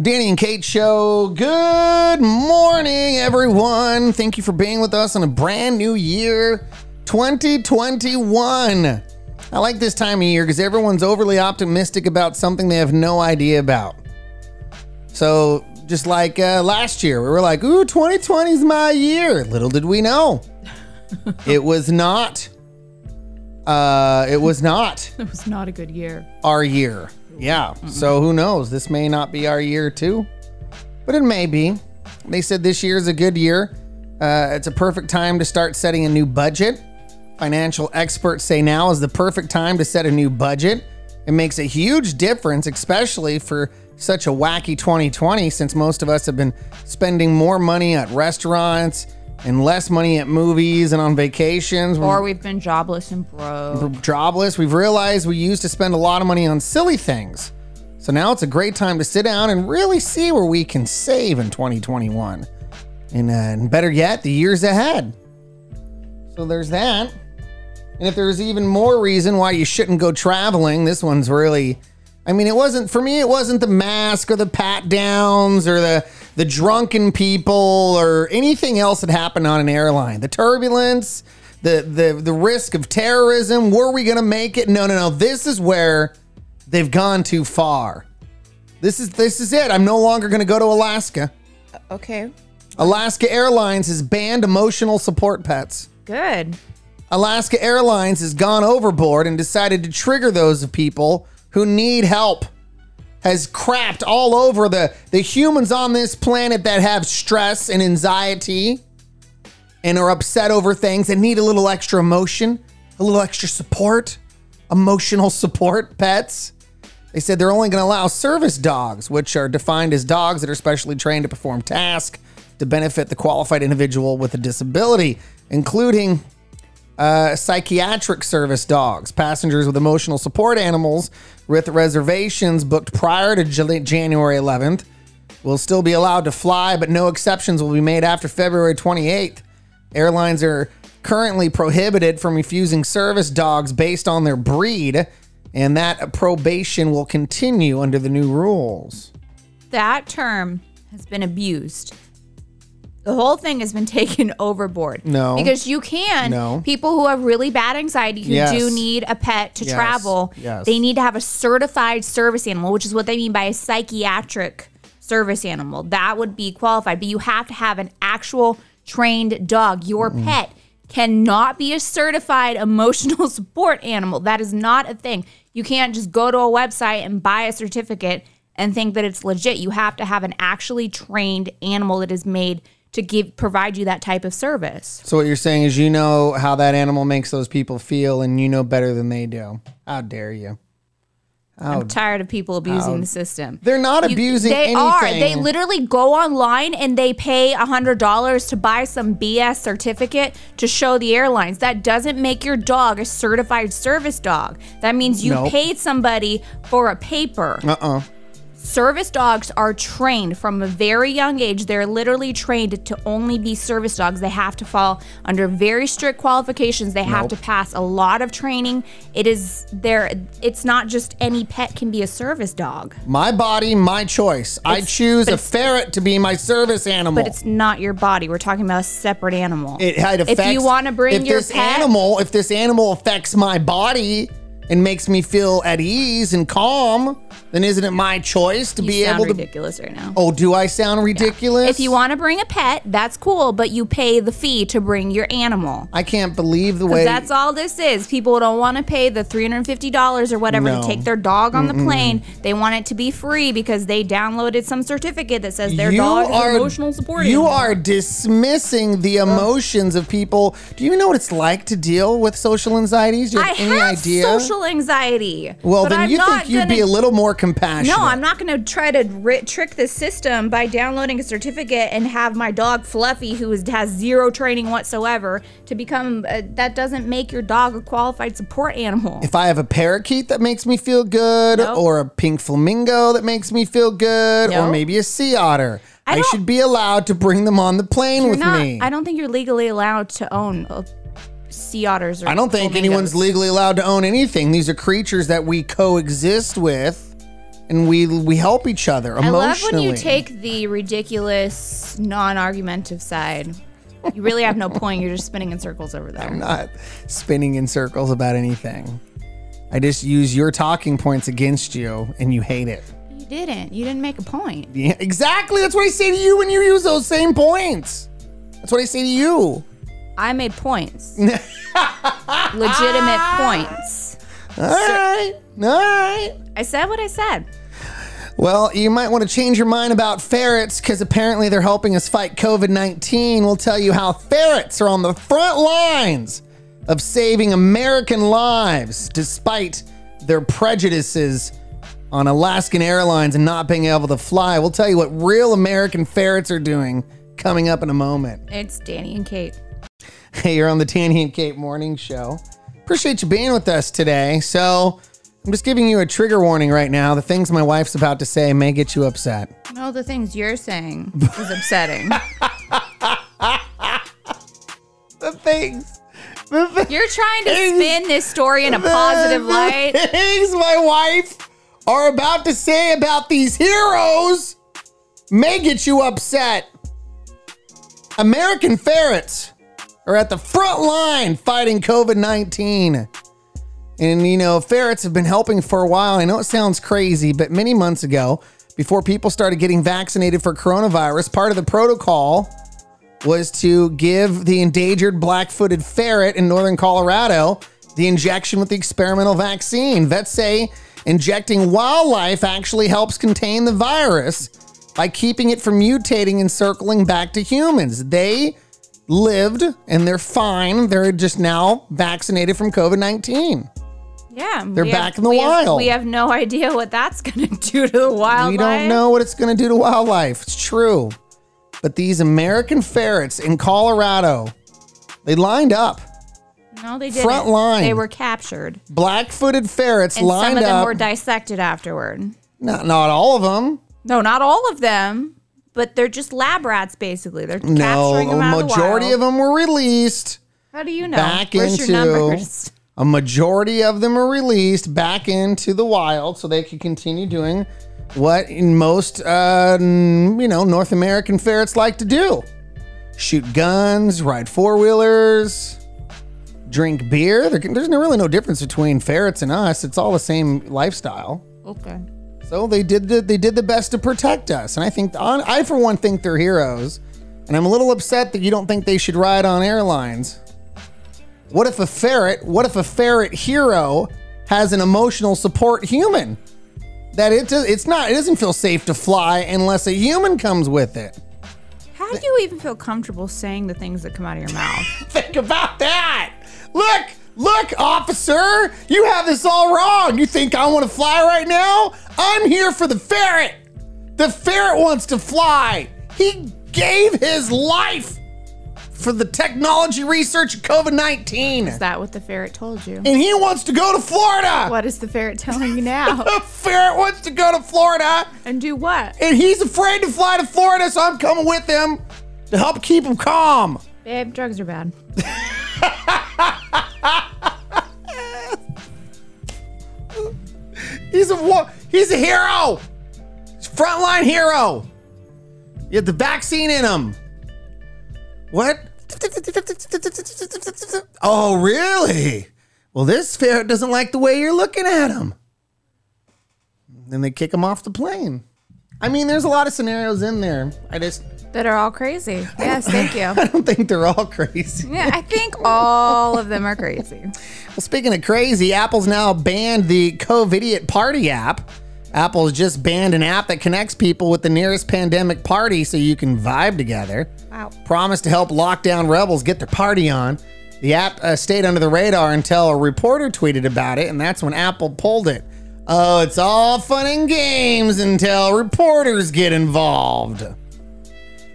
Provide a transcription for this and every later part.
Danny and Kate Show. Good morning, everyone. Thank you for being with us on a brand new year, 2021. I like this time of year because everyone's overly optimistic about something they have no idea about. So, just like uh, last year, we were like, ooh, 2020 is my year. Little did we know. it was not. Uh, it was not It was not a good year. our year. Yeah. So who knows? This may not be our year too, but it may be. They said this year is a good year. Uh, it's a perfect time to start setting a new budget. Financial experts say now is the perfect time to set a new budget. It makes a huge difference, especially for such a wacky 2020, since most of us have been spending more money at restaurants and less money at movies and on vacations. Or we've been jobless and broke. jobless. We've realized we used to spend a lot of money on silly things. So now it's a great time to sit down and really see where we can save in 2021. And, uh, and better yet, the years ahead. So there's that. And if there's even more reason why you shouldn't go traveling, this one's really. I mean, it wasn't for me. It wasn't the mask or the pat downs or the the drunken people or anything else that happened on an airline. The turbulence, the the the risk of terrorism. Were we gonna make it? No, no, no. This is where they've gone too far. This is this is it. I'm no longer gonna go to Alaska. Uh, okay. Alaska Airlines has banned emotional support pets. Good. Alaska Airlines has gone overboard and decided to trigger those people who need help. Has crapped all over the, the humans on this planet that have stress and anxiety and are upset over things and need a little extra emotion, a little extra support, emotional support pets. They said they're only going to allow service dogs, which are defined as dogs that are specially trained to perform tasks to benefit the qualified individual with a disability, including uh, psychiatric service dogs, passengers with emotional support animals with reservations booked prior to January 11th will still be allowed to fly, but no exceptions will be made after February 28th. Airlines are currently prohibited from refusing service dogs based on their breed, and that probation will continue under the new rules. That term has been abused. The whole thing has been taken overboard. No. Because you can. No. People who have really bad anxiety who Yes. do need a pet to Yes. travel, Yes. they need to have a certified service animal, which is what they mean by a psychiatric service animal. That would be qualified. But you have to have an actual trained dog. Your mm-hmm. pet cannot be a certified emotional support animal. That is not a thing. You can't just go to a website and buy a certificate and think that it's legit. You have to have an actually trained animal that is made to give provide you that type of service. So, what you're saying is you know how that animal makes those people feel, and you know better than they do. How dare you? I'm tired of people abusing the system. They're not You- abusing They are. They literally go online and they pay hundred dollars to buy some BS certificate to show the airlines. That doesn't make your dog a certified service dog. That means you Nope. paid somebody for a paper. Uh uh Service dogs are trained from a very young age. They're literally trained to only be service dogs. They have to fall under very strict qualifications. They have Nope. to pass a lot of training. It is there. It's not just any pet can be a service dog. My body, my choice. I choose a ferret to be my service animal. But it's not your body. We're talking about a separate animal. it, it affects, if you want to bring if your this pet, animal, if this animal affects my body and makes me feel at ease and calm, then isn't it my choice to you be able to? ridiculous right now. Oh, do I sound ridiculous? If you want to bring a pet, that's cool, but you pay the fee to bring your animal. I can't believe the way. That's all this is. People don't want to pay the $350 or whatever No. to take their dog on the plane. They want it to be free because they downloaded some certificate that says their dog is emotional support You animal. are dismissing the emotions of people. Do you know what it's like to deal with social anxieties? Do you I have any have idea? social anxiety. well, then I'm you think you'd be a little more compassionate. No, I'm not going to try to ri- trick the system by downloading a certificate and have my dog Fluffy, who is, has zero training whatsoever, to become. Uh, that doesn't make your dog a qualified support animal. If I have a parakeet that makes me feel good, Nope. or a pink flamingo that makes me feel good, or maybe a sea otter, I I, should be allowed to bring them on the plane with not, me. I don't think you're legally allowed to own uh, sea otters or I don't think flamingos. anyone's legally allowed to own anything. These are creatures that we coexist with and we we help each other I emotionally. love when you take the ridiculous, non-argumentative side. You really have no point. You're just spinning in circles over there. I'm not spinning in circles about anything. I just use your talking points against you, and you hate it. You didn't. You didn't make a point. Yeah, exactly. That's what I say to you when you use those same points. That's what I say to you. I made points. Legitimate points. All right. All right. I said what I said. Well, you might want to change your mind about ferrets because apparently they're helping us fight COVID 19. We'll tell you how ferrets are on the front lines of saving American lives despite their prejudices on Alaskan Airlines and not being able to fly. We'll tell you what real American ferrets are doing coming up in a moment. It's Danny and Kate. Hey, you're on the Danny and Kate Morning Show. Appreciate you being with us today. So, I'm just giving you a trigger warning right now. The things my wife's about to say may get you upset. No, the things you're saying is upsetting. The things. The thi- You're trying to Things- spin this story in a positive the light. Things my wife are about to say about these heroes may get you upset. American ferrets are at the front line fighting COVID 19. And, you know, ferrets have been helping for a while. I know it sounds crazy, but many months ago, before people started getting vaccinated for coronavirus, part of the protocol was to give the endangered black footed ferret in northern Colorado the injection with the experimental vaccine. Vets say injecting wildlife actually helps contain the virus by keeping it from mutating and circling back to humans. They lived and they're fine. They're just now vaccinated from COVID 19. Yeah, They're back in the we have- wild. we have no idea what that's going to do to the wildlife. We don't know what it's going to do to wildlife. It's true. But these American ferrets in Colorado, they lined up. No, they didn't. Front line. They were captured, Black footed ferrets and lined some of them up. were dissected afterward. not, not all of them. No, not all of them, but they're just lab rats. Basically, they're No, capturing them a out majority of, the wild. of them were released. How do you know? back Where's into- your numbers? A majority of them are released back into the wild so they can continue doing what in most, uh, n- you know, North American ferrets like to do shoot guns, ride four wheelers, drink beer. There, can- there's no, really no difference between ferrets and us. It's all the same lifestyle. Okay. So they did the, they did the best to protect us, and I think on, I for one think they're heroes, and I'm a little upset that you don't think they should ride on airlines. What if a ferret? What if a ferret hero has an emotional support human? That it it's not it doesn't feel safe to fly unless a human comes with it. How do you even feel comfortable saying the things that come out of your mouth? Think about that. Look, look, officer, you have this all wrong. You think I want to fly right now? I'm here for the ferret. The ferret wants to fly. He gave his life for the technology research of COVID 19. Is that what the ferret told you? And he wants to go to Florida. What is the ferret telling you now? The ferret wants to go to Florida, and do what? and he's afraid to fly to Florida, so I'm coming with him to help keep him calm. Babe, drugs are bad. He's a wa- he's a hero. Frontline hero. You have the vaccine in him. What? Oh, really? Well, this ferret doesn't like the way you're looking at him. Then they kick him off the plane. I mean, there's a lot of scenarios in there. I just That are all crazy. Yes, thank you. I don't think they're all crazy. Yeah, I think all of them are crazy. Well, speaking of crazy, Apple's now banned the COVIDiot Party app. Apple's just banned an app that connects people with the nearest pandemic party so you can vibe together. Wow. Promised to help lockdown rebels get their party on. The app uh, stayed under the radar until a reporter tweeted about it, and that's when Apple pulled it. Oh, it's all fun and games until reporters get involved.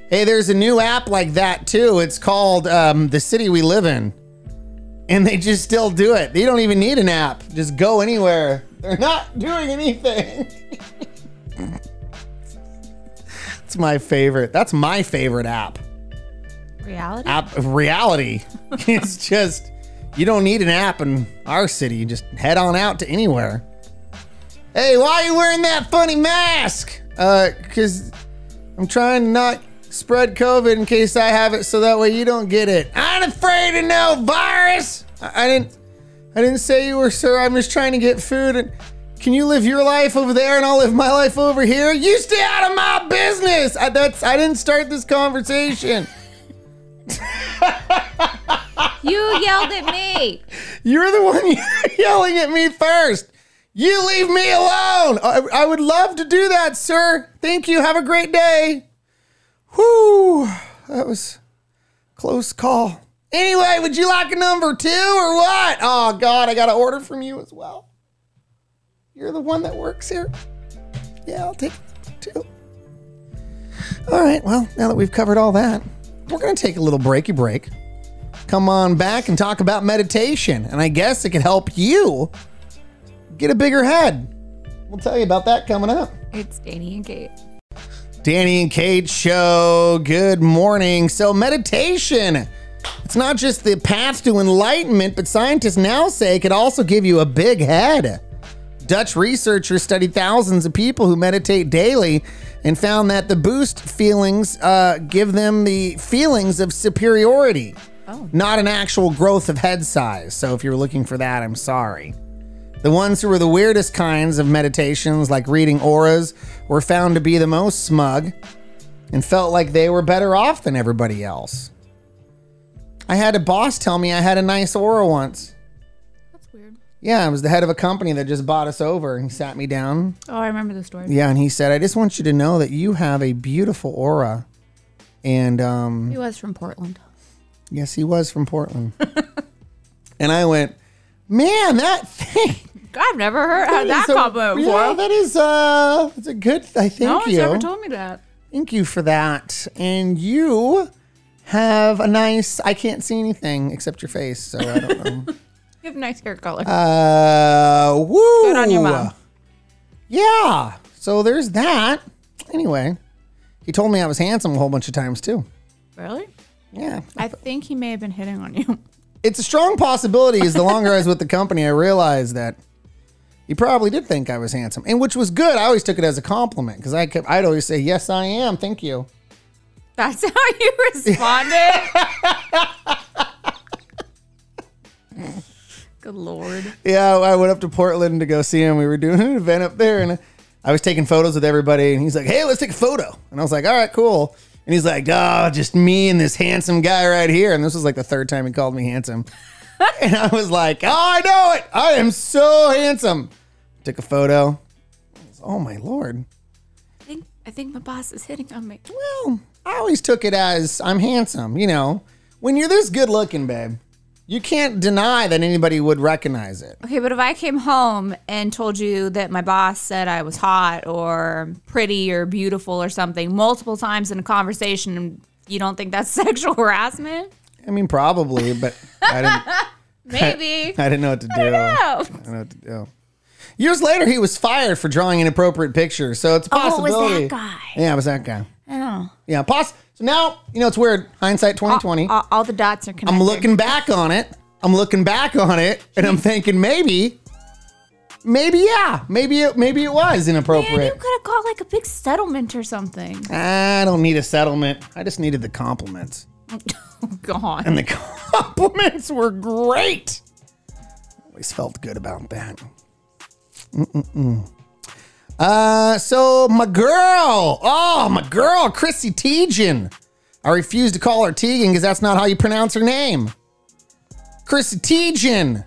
Hey, there's a new app like that too. It's called um, The City We Live In. And they just still do it. They don't even need an app. Just go anywhere. They're not doing anything. It's my favorite. That's my favorite app. Reality? App reality. it's just you don't need an app in our city. You just head on out to anywhere. Hey, why are you wearing that funny mask? Uh, cause I'm trying to not spread COVID in case I have it, so that way you don't get it. I'm afraid of no virus. I, I didn't, I didn't say you were, sir. I'm just trying to get food. And can you live your life over there, and I'll live my life over here? You stay out of my business. I, that's, I didn't start this conversation. You yelled at me. You're the one yelling at me first. You leave me alone. I, I would love to do that, sir. Thank you. Have a great day. Whew. That was close call. Anyway, would you like a number two or what? Oh, God, I got an order from you as well. You're the one that works here? Yeah, I'll take two. All right, well, now that we've covered all that, we're to take a little breaky break come on back and talk about meditation. And I guess it could help you get a bigger head. We'll tell you about that coming up. It's Danny and Kate. Danny and Kate show. Good morning. So, meditation. It's not just the path to enlightenment, but scientists now say it could also give you a big head. Dutch researchers studied thousands of people who meditate daily and found that the boost feelings uh, give them the feelings of superiority not an actual growth of head size. So if you're looking for that, I'm sorry. The ones who were the weirdest kinds of meditations, like reading auras, were found to be the most smug and felt like they were better off than everybody else. I had a boss tell me I had a nice aura once. That's weird. Yeah, I was the head of a company that just bought us over. And he sat me down. Oh, I remember the story. Yeah, and he said, I just want you to know that you have a beautiful aura. And um, He was from Portland. Yes, he was from Portland. and I went, man, that thing. I've never heard had that is a- before. Yeah, that is uh, that's a good. I thank no one's you. ever told me that. thank you for that. And you have a nice. I can't see anything except your face, so I don't know. You have nice hair color. uh, woo. Good on your mom. Yeah. So there's that. Anyway, he told me I was handsome a whole bunch of times too. really? Yeah. I think he may have been hitting on you. it's a strong possibility as the longer I was with the company, I realized that he probably did think I was handsome, and which was good. I always took it as a compliment because I kept, I'd always say, "Yes, I am. Thank you." That's how you responded. Good lord. Yeah, I went up to Portland to go see him. We were doing an event up there, and I was taking photos with everybody. And he's like, "Hey, let's take a photo." And I was like, "All right, cool." And he's like, "Oh, just me and this handsome guy right here." And this was like the third time he called me handsome. and I was like, "Oh, I know it. I am so handsome." Took a photo. Oh my lord. I think I think my boss is hitting on me. Well, I always took it as I'm handsome. You know, when you're this good looking, babe, you can't deny that anybody would recognize it. Okay, but if I came home and told you that my boss said I was hot or pretty or beautiful or something multiple times in a conversation, you don't think that's sexual harassment? I mean, probably, but I didn't. Maybe. I didn't know what to do. I know. didn't know what to do. Years later, he was fired for drawing inappropriate pictures, so it's a possibility. Oh, it was that guy. Yeah, it was that guy. Oh. Yeah, poss- So now you know it's weird. Hindsight twenty twenty. All, all the dots are connected. I'm looking back on it. I'm looking back on it, and I'm thinking maybe, maybe yeah, maybe it, maybe it was Man, you could have called like a big settlement or something. I don't need a settlement. I just needed the compliments. Oh, God. And the compliments were great. Always felt good about that. Mm-mm-mm. Uh, so my girl, oh my girl, Chrissy Teigen. I refuse to call her Teigen because that's not how you pronounce her name. Chrissy Teigen.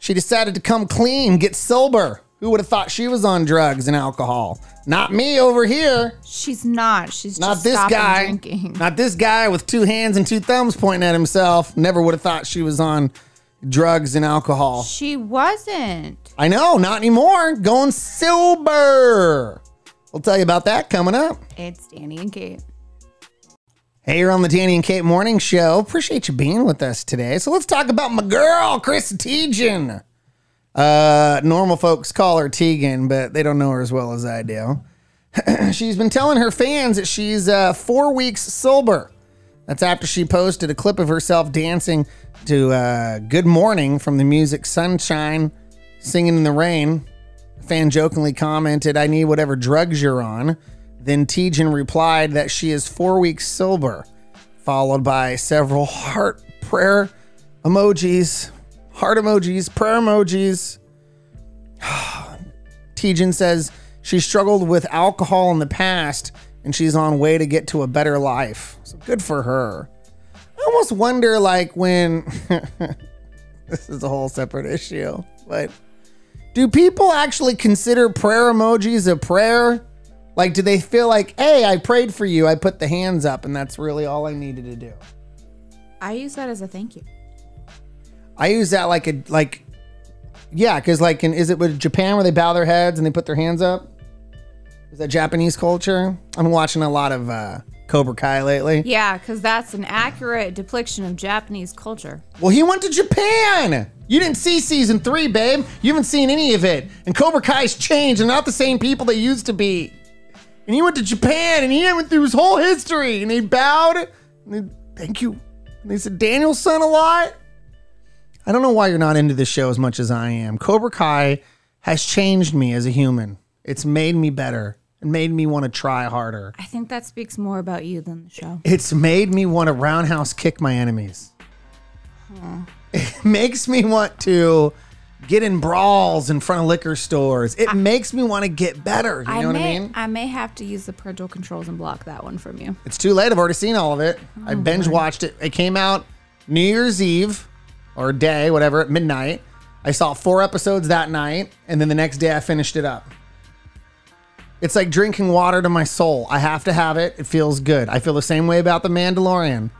She decided to come clean, get sober. Who would have thought she was on drugs and alcohol? Not me over here. She's not. She's Not just this guy. drinking. Not this guy with two hands and two thumbs pointing at himself. Never would have thought she was on drugs and alcohol. She wasn't. I know, not anymore. Going sober. We'll tell you about that coming up. It's Danny and Kate. Hey, you're on the Danny and Kate Morning Show. Appreciate you being with us today. So let's talk about my girl, Chris Teigen. Uh, normal folks call her Tegan, but they don't know her as well as I do. she's been telling her fans that she's uh, four weeks sober. That's after she posted a clip of herself dancing to uh, Good Morning from the music Sunshine, singing in the rain. A fan jokingly commented, I need whatever drugs you're on. Then Tejan replied that she is four weeks sober, followed by several heart prayer emojis, heart emojis, prayer emojis. Tejan says she struggled with alcohol in the past and she's on way to get to a better life. So good for her. I almost wonder like when this is a whole separate issue, but do people actually consider prayer emojis a prayer? Like do they feel like, "Hey, I prayed for you. I put the hands up and that's really all I needed to do." I use that as a thank you. I use that like a like yeah, cuz like in is it with Japan where they bow their heads and they put their hands up? Is that Japanese culture? I'm watching a lot of uh Cobra Kai lately. Yeah, because that's an accurate depiction of Japanese culture. Well, he went to Japan. You didn't see season three, babe. You haven't seen any of it. And Cobra Kai's changed. They're not the same people they used to be. And he went to Japan and he went through his whole history and they bowed. And they, thank you. And they said, Daniel-san a lot. I don't know why you're not into this show as much as I am. Cobra Kai has changed me as a human. It's made me better and made me want to try harder. I think that speaks more about you than the show. It's made me want to roundhouse kick my enemies. It makes me want to get in brawls in front of liquor stores. It makes me want to get better. You know what I mean? I may have to use the parental controls and block that one from you. It's too late. I've already seen all of it. I oh, binge watched it. It came out New Year's Eve or day, whatever, at midnight. I saw four episodes that night, and then the next day I finished it up. It's like drinking water to my soul. I have to have it. It feels good. I feel the same way about The Mandalorian.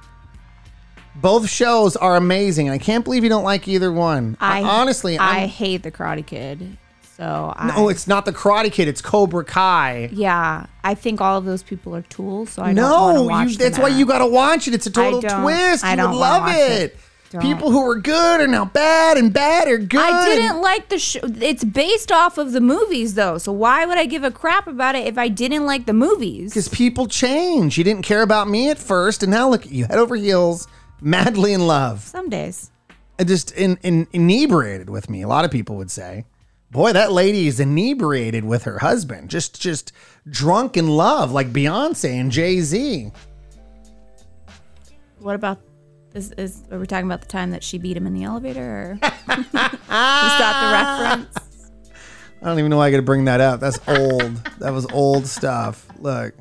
Both shows are amazing. I can't believe you don't like either one. I honestly, I I'm, hate the Karate Kid. So I, no, it's not the Karate Kid. It's Cobra Kai. yeah, I think all of those people are tools. So I don't want to No, you, that's why you got to watch it. It's a total don't- twist. I don't would love it. it. Don't. People who were good are now bad, and bad are good. I didn't like the show. It's based off of the movies, though. So why would I give a crap about it if I didn't like the movies? because people change. You didn't care about me at first, and now look at you, head over heels, madly in love. Some days. Just in, in, inebriated with me. A lot of people would say, "Boy, that lady is inebriated with her husband. Just just drunk in love, like Beyonce and Jay Z." What about is is are we talking about the time that she beat him in the elevator? Or is that the reference? I don't even know why I got to bring that up. That's old. that was old stuff. Look,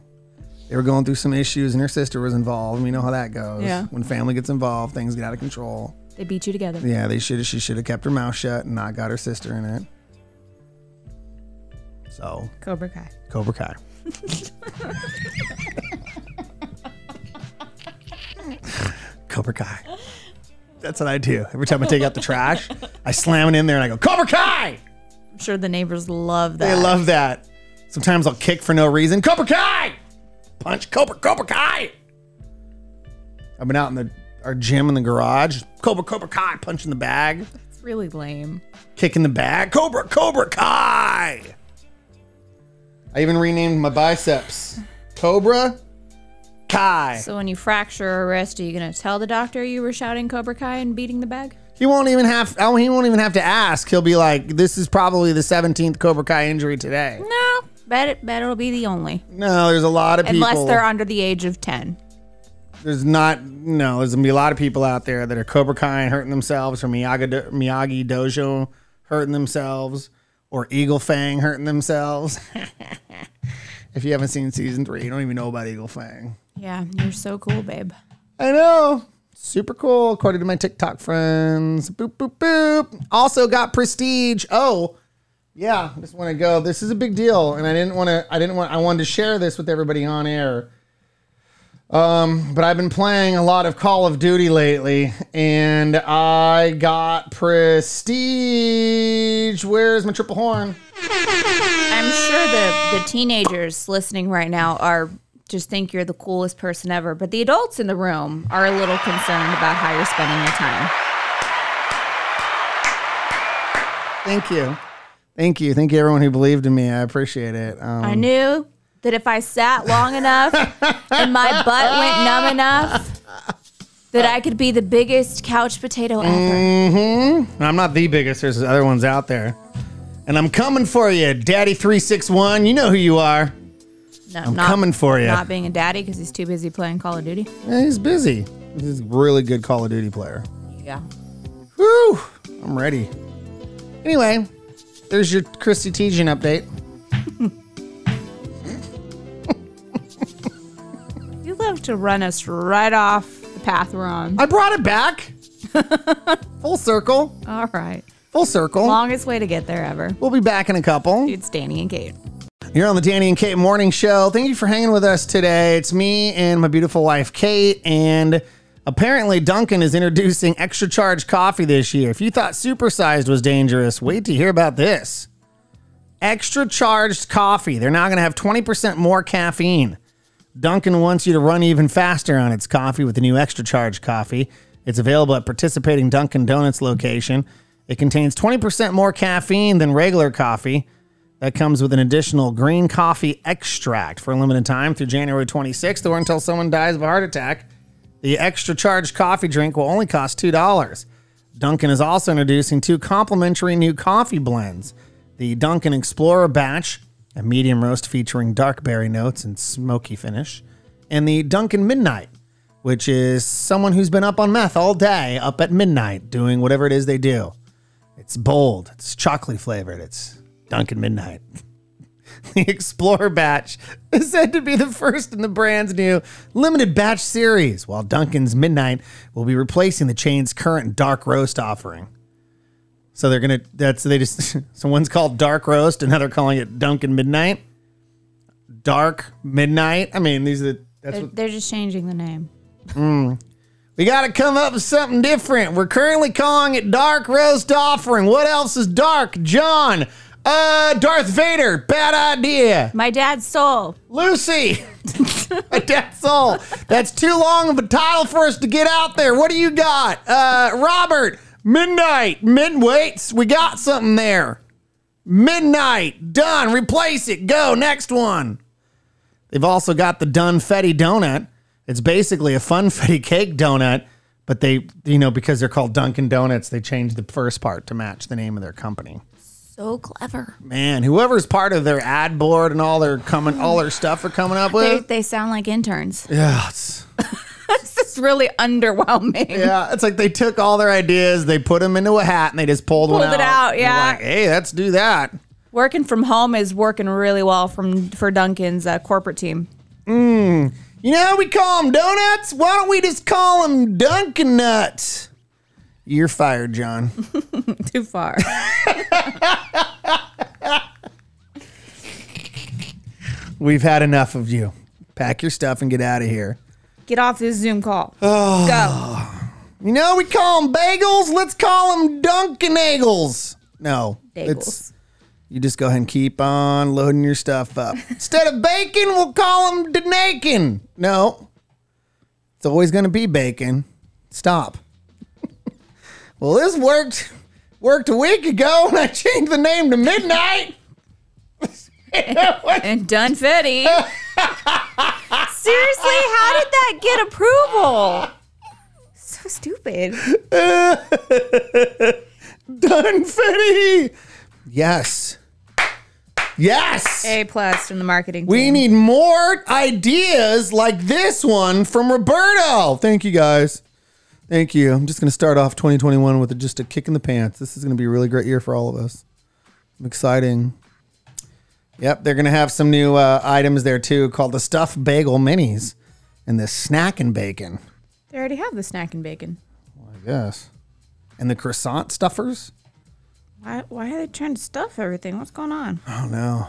they were going through some issues, and her sister was involved. We know how that goes. Yeah. When family gets involved, things get out of control. They beat you together. Yeah, they should. She should have kept her mouth shut and not got her sister in it. So, Cobra Kai. Cobra Kai. Cobra Kai. That's what I do. Every time I take out the trash, I slam it in there and I go, Cobra Kai! I'm sure the neighbors love that. They love that. Sometimes I'll kick for no reason. Cobra Kai! Punch Cobra, Cobra Kai! I've been out in the our gym in the garage. Cobra, Cobra Kai, punching the bag, It's really lame. kicking the bag. Cobra, Cobra Kai! I even renamed my biceps. Cobra Kai. So when you fracture a wrist, are you gonna tell the doctor you were shouting Cobra Kai and beating the bag? He won't even have. Oh, he won't even have to ask. He'll be like, "This is probably the 17th Cobra Kai injury today." No, bet it. Bet it'll be the only, No, there's a lot of people. unless they're under the age of ten. there's not. No, there's gonna be a lot of people out there that are Cobra Kai hurting themselves, or Miyagi Do- Miyagi Dojo hurting themselves, or Eagle Fang hurting themselves. if you haven't seen season three, you don't even know about Eagle Fang. Yeah, you're so cool, babe. I know. Super cool, according to my TikTok friends. Boop, boop, boop. Also got prestige. Oh, yeah. Just want to go. This is a big deal. And I didn't want to, I didn't want, I wanted to share this with everybody on air. Um, but I've been playing a lot of Call of Duty lately, and I got prestige. Where's my triple horn? I'm sure the the teenagers listening right now are just think you're the coolest person ever, but the adults in the room are a little concerned about how you're spending your time. Thank you. Thank you. Thank you, everyone who believed in me. I appreciate it. Um, I knew that if I sat long enough and my butt went numb enough, that I could be the biggest couch potato ever. Mm-hmm. I'm not the biggest. There's other ones out there. And I'm coming for you, Daddy361. You know who you are. No, I'm not, coming for you. Not being a daddy because he's too busy playing Call of Duty. Yeah, he's busy. He's a really good Call of Duty player. Yeah. Woo! I'm ready. Anyway, there's your Christy Teigen update. You love to run us right off the path we're on. I brought it back. Full circle. All right. Full circle. Longest way to get there ever. We'll be back in a couple. It's Danny and Kate. You're on the Danny and Kate Morning Show. Thank you for hanging with us today. It's me and my beautiful wife, Kate. And apparently, Dunkin' is introducing extra charge coffee this year. If you thought supersized was dangerous, wait to hear about this. Extra charged coffee. They're now going to have 20% more caffeine. Dunkin' wants you to run even faster on its coffee with the new extra charge coffee. It's available at participating Dunkin' Donuts location. It contains 20% more caffeine than regular coffee. That comes with an additional green coffee extract for a limited time through January 26th or until someone dies of a heart attack. The extra charged coffee drink will only cost $2. Dunkin' is also introducing two complimentary new coffee blends the Dunkin' Explorer Batch, a medium roast featuring dark berry notes and smoky finish, and the Dunkin' Midnight, which is someone who's been up on meth all day, up at midnight, doing whatever it is they do. It's bold, it's chocolate flavored, it's Dunkin' Midnight. The Explorer batch is said to be the first in the brand's new limited batch series, while Dunkin's Midnight will be replacing the chain's current dark roast offering. So they're gonna that's they just so one's called dark roast, and now they're calling it Dunkin' Midnight. Dark Midnight. I mean, these are that's They're, what they're just changing the name. Mm. we got to come up with something different. We're currently calling it Dark Roast Offering. What else is dark? John, uh, Darth Vader. Bad idea. My dad's soul. Lucy, a dead soul. That's too long of a title for us to get out there. What do you got? Uh, Robert, Midnight, Midweights. We got something there. Midnight, done. Replace it. Go. Next one. They've also got the Dunfetti donut. It's basically a funfetti cake donut, but they, you know, because they're called Dunkin' Donuts, they changed the first part to match the name of their company. So clever. Man, whoever's part of their ad board and all their coming, all their stuff are coming up They, with. they sound like interns. yeah, it's, this is really underwhelming. yeah, it's like they took all their ideas, they put them into a hat, and they just pulled, one Pulled it out. out, They're yeah. like, hey, let's do that. Working from home is working really well from for Dunkin's uh, corporate team. You know how we call them donuts? Why don't we just call them Dunkin' Nuts? You're fired, John. Too far. We've had enough of you. Pack your stuff and get out of here. Get off this Zoom call. Go. You know we call them bagels. Let's call them Dunkin' Eagles. No, Bagels. it's you just go ahead and keep on loading your stuff up. Instead of bacon, we'll call them Danakin. No, it's always going to be bacon. Stop. well, this worked worked a week ago, and I changed the name to Midnight. And Dunfetti. Seriously, how did that get approval? So stupid. Dunfetti. Yes. Yes. A plus from the marketing team. We team. need more ideas like this one from Roberto. Thank you guys. Thank you. I'm just going to start off 2021 with just a kick in the pants. This is going to be a really great year for all of us. I'm exciting. Yep, they're going to have some new uh, items there too called the stuffed bagel minis and the snack and bacon, They already have the snack and bacon. I guess. And the croissant stuffers? Why, why are they trying to stuff everything? What's going on? Oh no.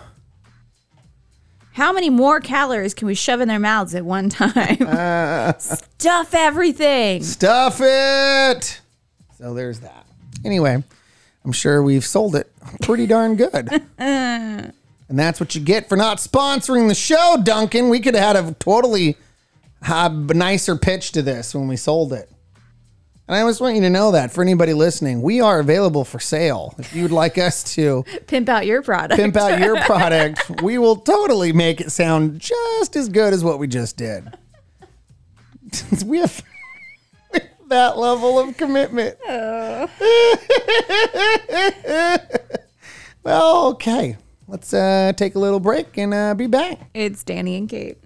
How many more calories can we shove in their mouths at one time? Stuff everything. Stuff it. So there's that. Anyway, I'm sure we've sold it pretty darn good. and that's what you get for not sponsoring the show, Dunkin'. We could have had a totally uh, nicer pitch to this when we sold it. And I just want you to know that for anybody listening, we are available for sale. If you'd like us to Pimp out your product. pimp out your product, we will totally make it sound just as good as what we just did. we have we have that level of commitment. Well, okay. Let's uh, take a little break and uh, be back. It's Danny and Kate.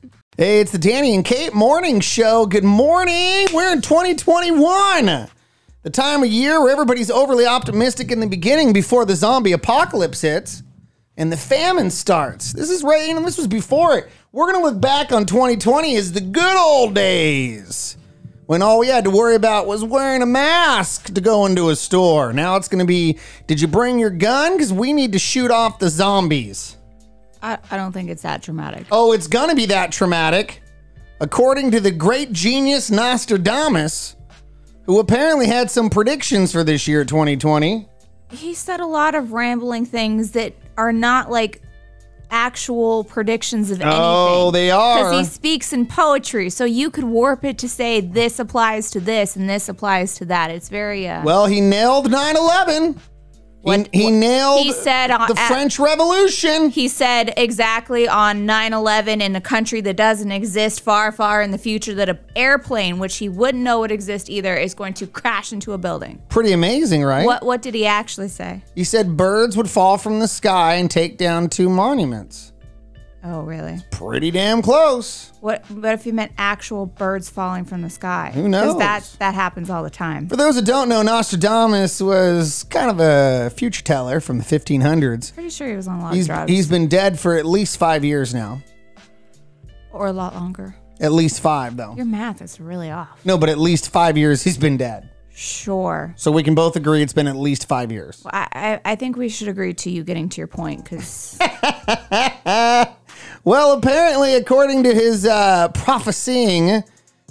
Hey, it's the Danny and Kate Morning Show. Good morning. We're in 2021. The time of year where everybody's overly optimistic in the beginning before the zombie apocalypse hits and the famine starts. This is right, you know, this was before it. We're going to look back on 2020 as the good old days when all we had to worry about was wearing a mask to go into a store. Now it's going to be did you bring your gun? Because we need to shoot off the zombies. I, I don't think it's that dramatic. Oh, it's gonna be that traumatic. According to the great genius Nostradamus, who apparently had some predictions for this year 2020. He said a lot of rambling things that are not like actual predictions of anything. Oh, they are. Because he speaks in poetry, so you could warp it to say this applies to this and this applies to that. It's very uh, Well, he nailed 9 11. He, he nailed he said on- the at- French Revolution. He said exactly on 9 11 in a country that doesn't exist far, far in the future that an airplane, which he wouldn't know would exist either, is going to crash into a building. Pretty amazing, right? What, what did he actually say? He said birds would fall from the sky and take down two monuments. Oh, really? Pretty damn close. What, what if he meant actual birds falling from the sky? Who knows? That, that happens all the time. For those that don't know, Nostradamus was kind of a future teller from the 1500s. Pretty sure he was on a lot He's, of drugs. he's been dead for at least five years now. or a lot longer. At least five, though. Your math is really off. No, but at least five years he's been dead. Sure. So we can both agree it's been at least five years. I, I, I think we should agree to you getting to your point because Well, apparently, according to his uh, prophesying,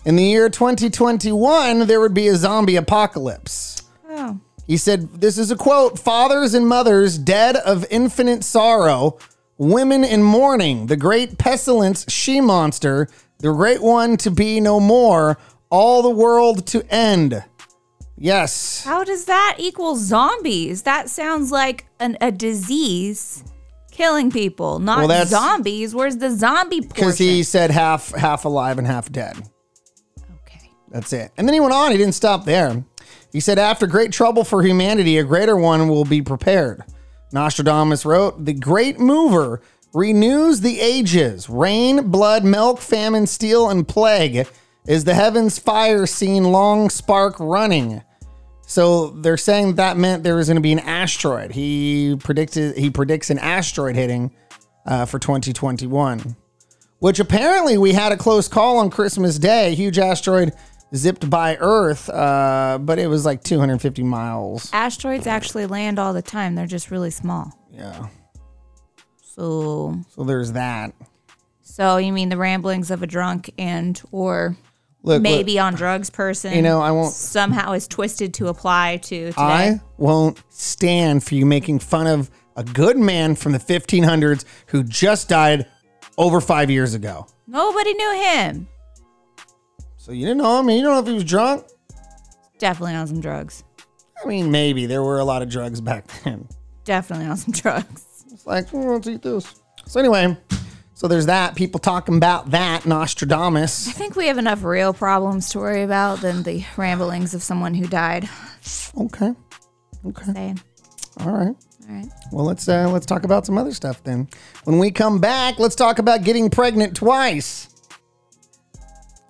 in the year 2021, there would be a zombie apocalypse. oh, He said, This is a quote Fathers and mothers dead of infinite sorrow, women in mourning, the great pestilence, she monster, the great one to be no more, all the world to end. Yes. how does that equal zombies? That sounds like an, a disease killing people, not Well, that's- zombies. Where's the zombie portion? Because he said half half alive and half dead. okay. That's it. And then he went on, he didn't stop there. He said, After great trouble for humanity, a greater one will be prepared. Nostradamus wrote, The great mover renews the ages. Rain, blood, milk, famine, steel, and plague is the heavens fire seen long spark running. So they're saying that meant there was going to be an asteroid. He predicted he predicts an asteroid hitting uh, for 2021 which apparently we had a close call on Christmas Day. Huge asteroid zipped by Earth, uh, but it was like 250 miles. Asteroids actually land all the time. They're just really small. Yeah. So, So there's that. so you mean the ramblings of a drunk and or Look, maybe look, on drugs person? You know, I won't- somehow is twisted to apply to today. I won't stand for you making fun of a good man from the 1500s who just died over five years ago. Nobody knew him. So you didn't know him? You don't know if he was drunk? Definitely on some drugs. I mean, maybe there were a lot of drugs back then. Definitely on some drugs. It's like, oh, let's eat this. So anyway, so there's that. People talking about that Nostradamus. I think we have enough real problems to worry about than the ramblings of someone who died. Okay. Okay. Saying. All right. All right. Well, let's uh, let's talk about some other stuff then. When we come back, let's talk about getting pregnant twice.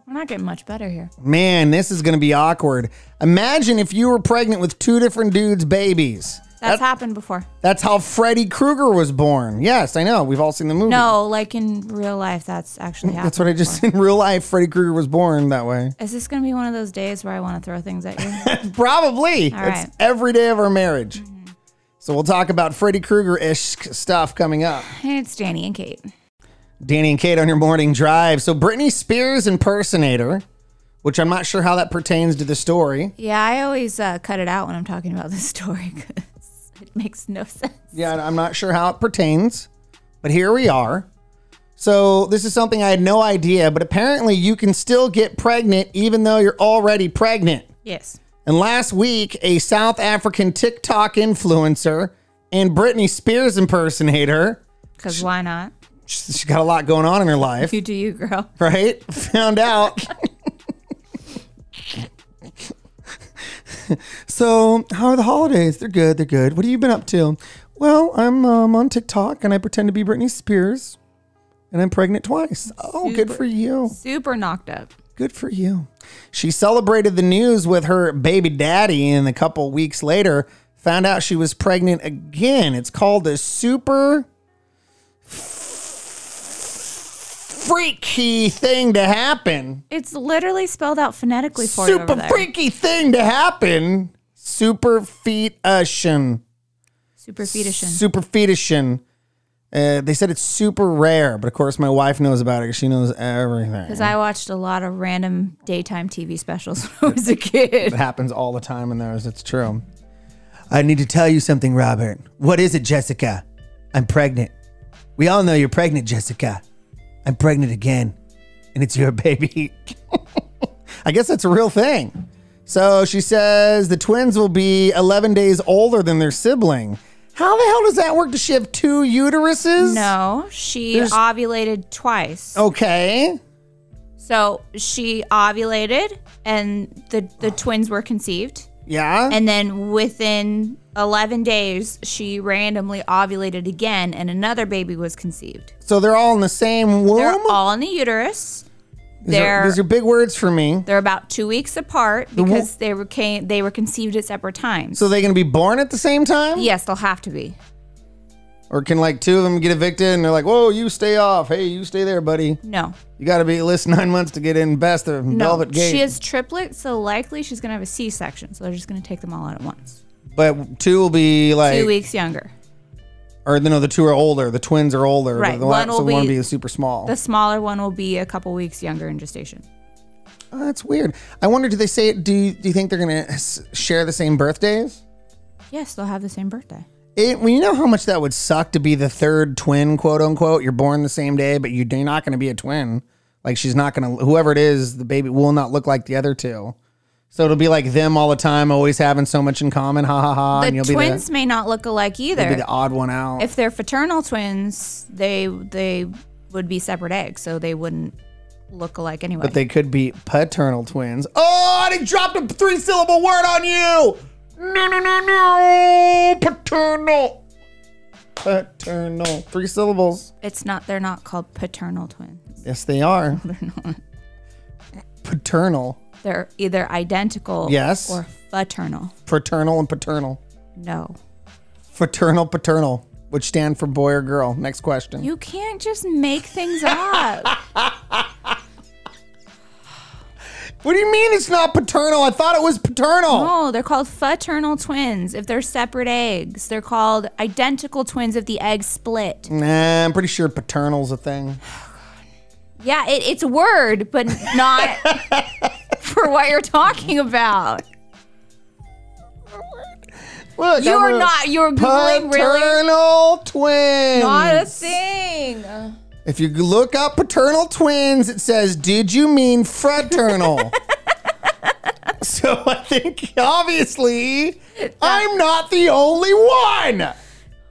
We're not getting much better here. Man, this is going to be awkward. Imagine if you were pregnant with two different dudes' babies. That's happened before. That's how Freddy Krueger was born. Yes, I know. We've all seen the movie. No, like in real life, that's actually happened. That's what I just in real life. Freddy Krueger was born that way. Is this going to be one of those days where I want to throw things at you? Probably. All it's right. every day of our marriage. So we'll talk about Freddy Krueger ish stuff coming up. it's Danny and Kate. Danny and Kate on your morning drive. So Britney Spears impersonator, which I'm not sure how that pertains to the story. Yeah, I always uh, cut it out when I'm talking about this story it makes no sense. Yeah, I'm not sure how it pertains, but here we are. So this is something I had no idea, but apparently you can still get pregnant even though you're already pregnant. Yes. And last week, a South African TikTok influencer and Britney Spears impersonator, Because why not? she's got a lot going on in her life, You do you, girl. right? Found out. so, how are the holidays? They're good. They're good. What have you been up to? Well, I'm um, on TikTok and I pretend to be Britney Spears, and I'm pregnant twice. Oh, good for you. Super knocked up. Good for you. She celebrated the news with her baby daddy, and a couple weeks later, found out she was pregnant again. It's called a super freaky thing to happen. It's literally spelled out phonetically for you Super over there. freaky thing to happen. Super fetushin. Super fetushin. Super fetushin. Uh, they said it's super rare, but of course my wife knows about it because she knows everything. Because I watched a lot of random daytime TV specials when I was a kid. It happens all the time in those. It's true. I need to tell you something, Robert. What is it, Jessica? I'm pregnant. We all know you're pregnant, Jessica. I'm pregnant again, and it's your baby. I guess that's a real thing. So she says the twins will be 11 days older than their sibling. How the hell does that work? Does she have two uteruses? No, she There's- ovulated twice. Okay. So she ovulated and the, the twins were conceived. Yeah. And then within 11 days, she randomly ovulated again and another baby was conceived. so they're all in the same womb? They're all in the uterus. these, are, these are big words for me. They're about two weeks apart because they were came, they were conceived at separate times. So they're going to be born at the same time? yes, they'll have to be. Or can like two of them get evicted and they're like, whoa, you stay off. Hey, you stay there, buddy. No, You got to be at least nine months to get in best of no. Velvet Gate. She has triplets, so likely she's gonna have a C-section. So they're just gonna take them all out at once. but two will be like, Two weeks younger. or no, the two are older. The twins are older. Right, The, one so will one be- be super small. The smaller one will be a couple weeks younger in gestation. Oh, that's weird. I wonder, do they say, do you, do you think they're going to share the same birthdays? Yes, they'll have the same birthday. It, well, you know how much that would suck to be the third twin, quote unquote. You're born the same day, but you- you're not going to be a twin. Like she's not going to, whoever it is, the baby will not look like the other two. So it'll be like them all the time, always having so much in common. Ha ha ha. and The you'll twins be may not look alike the, you'll be either. the odd one out. If they're fraternal twins, they they would be separate eggs, so they wouldn't look alike anyway. but they could be paternal twins. Oh, and he dropped a three syllable word on you. No, no, no, no. Paternal. Paternal. Three syllables. it's not. They're not called paternal twins. Yes, they are. They're not. Paternal. They're either identical Yes. or fraternal. Fraternal and paternal. No, Fraternal, paternal, which stand for boy or girl. Next question. you can't just make things up. what do you mean it's not paternal? I thought it was paternal. No, they're called fraternal twins if they're separate eggs. They're called identical twins if the eggs split. Nah, I'm pretty sure paternal's a thing. Oh, yeah, it, it's a word, but not for what you're talking about. Look, You I'm are a not. You're googling really. Paternal twins. Not a thing. If you look up paternal twins, it says, "Did you mean fraternal?" so I think obviously I'm not the only one.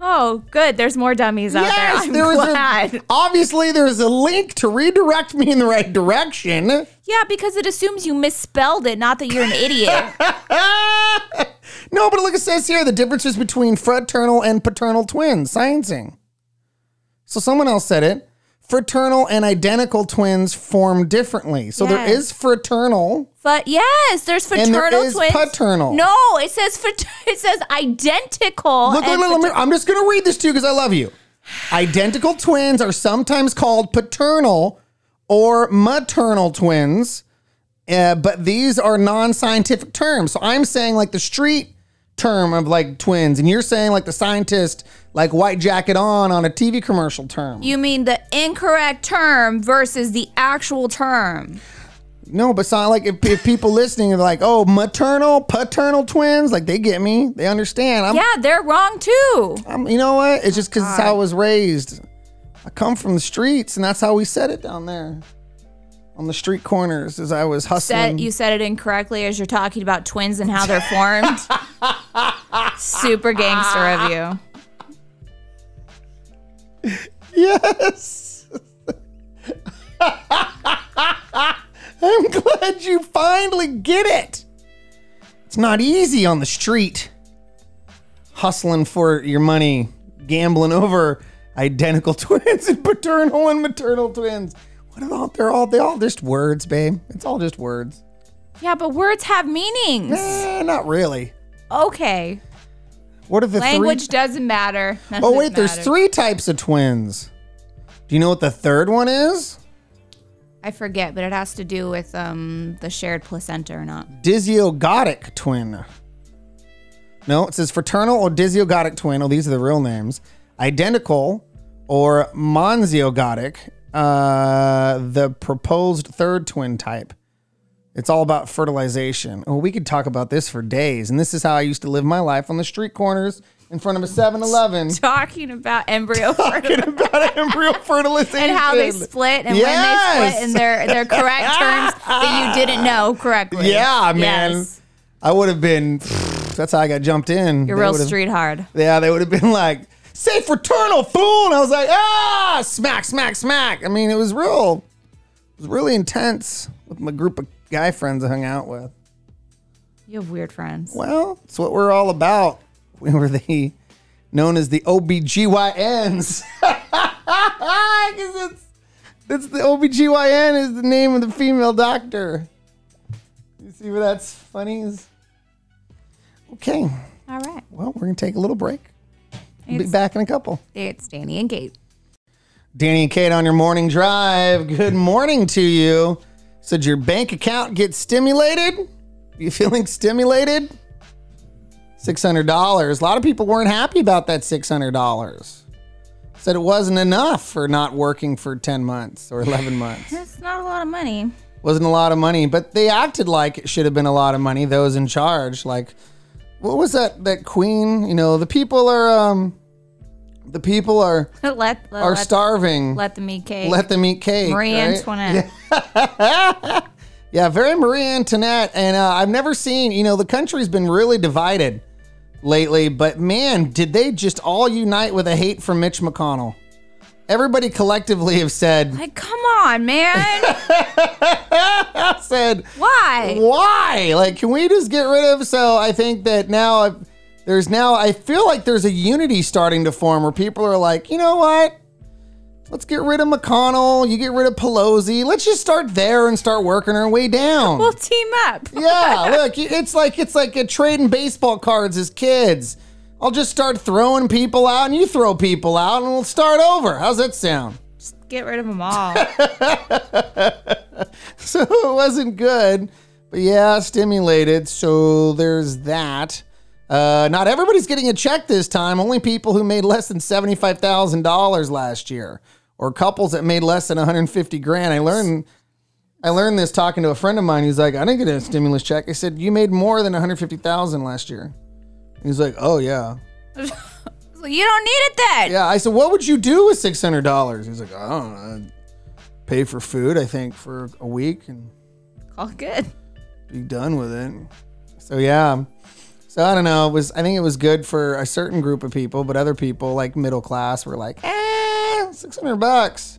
Oh, good. There's more dummies out there. I'm there was glad. a obviously there's a link to redirect me in the right direction. yeah, because it assumes you misspelled it, not that you're an idiot. no, but look, it says here the differences between fraternal and paternal twins. Sciencing. So someone else said it. Fraternal and identical twins form differently. So there Yes. is fraternal. But yes, there's there fraternal is twins. paternal. No, it says frat- it says identical. Look, look, and look, let me, I'm just going to read this to you because I love you. Identical twins are sometimes called paternal or maternal twins, uh, but these are non scientific terms. So I'm saying like the street term of like twins, and you're saying like the scientist, like white jacket on on a TV commercial term. you mean the incorrect term versus the actual term. no, but not like if, if people listening are like, oh, maternal, paternal twins, like they get me, they understand. I'm, Yeah, they're wrong too. I'm you know what? It's just because it's oh, how I was raised. I come from the streets, and that's how we said it down there on the street corners as I was hustling. Said you said it incorrectly as you're talking about twins and how they're formed. Super gangster of you. Yes. I'm glad you finally get it. It's not easy on the street. Hustling for your money, gambling over identical twins and paternal and maternal twins. What are all? They're all they all just words, babe. It's all just words. Yeah, but words have meanings. Eh, not really. Okay. What are the Language three? doesn't matter. None Oh of wait, there's matters. three types of twins. Do you know what the third one is? I forget, but it has to do with um the shared placenta or not. Dizygotic twin. No, it says fraternal or dizygotic twin. Oh, these are the real names. Identical or monozygotic, uh, the proposed third twin type. It's all about fertilization. Oh, we could talk about this for days. And this is how I used to live my life on the street corners in front of a 7 Eleven Talking about embryo fertilization Talking about embryo fertilization. and how they split and when they split in their their correct terms that you didn't know correctly. Yeah, man. Yes. I would have been, that's how I got jumped in. You're They real street hard. Yeah, they would have been like, say fraternal fool. And I was like, ah, smack, smack, smack. I mean, it was real, it was really intense with my group of guy friends I hung out with. You have weird friends. Well, it's what we're all about. We were the, known as the OBGYNs. Because it's, it's the OBGYN is the name of the female doctor. You see where that's funny is? Okay. All right. Well, we're going to take a little break. We'll be back in a couple. it's Danny and Kate. Danny and Kate on your morning drive. Good morning to you. So did your bank account get stimulated? You feeling stimulated? $600. A lot of people weren't happy about that $600. Said it wasn't enough for not working for 10 months or 11 months. That's not a lot of money. Wasn't a lot of money, but they acted like it should have been a lot of money, those in charge. Like, what was that that queen? You know, the people are um the people are let let, are let, starving. let them eat cake. Let them eat cake. Marie right? Antoinette. Yeah, very Marie Antoinette. And uh, I've never seen, you know, the country's been really divided lately, but man, did they just all unite with a hate for Mitch McConnell? Everybody collectively have said, Like, come on, man. I said, Why? why? Like, can we just get rid of? So I think that now I've, there's now, I feel like there's a unity starting to form where people are like, you know what? Let's get rid of McConnell. You get rid of Pelosi. Let's just start there and start working our way down. We'll team up. Yeah, look, it's like it's like a trading baseball cards as kids. I'll just start throwing people out, and you throw people out, and we'll start over. How's that sound? Just get rid of them all. So it wasn't good, but yeah, stimulated. So there's that. Uh, not everybody's getting a check this time. Only people who made less than seventy-five thousand dollars last year, or couples that made less than one hundred fifty grand. I learned. I learned this talking to a friend of mine. He's like, I didn't get a stimulus check. I said, you made more than 150,000 last year. He's like, oh yeah. you don't need it then. Yeah. I said, what would you do with $600? He's like, I don't know. I'd pay for food, I think, for a week and All good. be done with it. So yeah. So I don't know. It was I think it was good for a certain group of people, but other people like middle class were like, eh, six hundred bucks.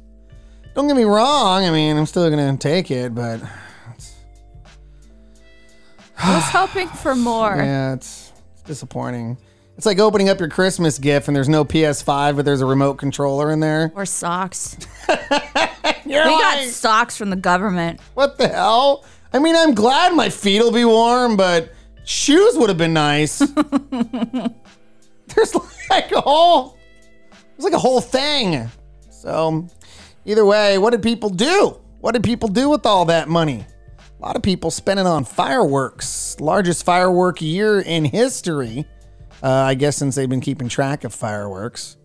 Don't get me wrong. I mean, I'm still gonna take it, but I was hoping for more. yeah, it's, it's disappointing. It's like opening up your Christmas gift and there's no PS5, but there's a remote controller in there. Or socks. You're We got socks from the government. what the hell? I mean, I'm glad my feet will be warm, but shoes would have been nice. there's like a whole, there's like a whole thing. So, either way, what did people do? What did people do with all that money? A lot of people spent it on fireworks. Largest firework year in history. Uh, I guess since they've been keeping track of fireworks.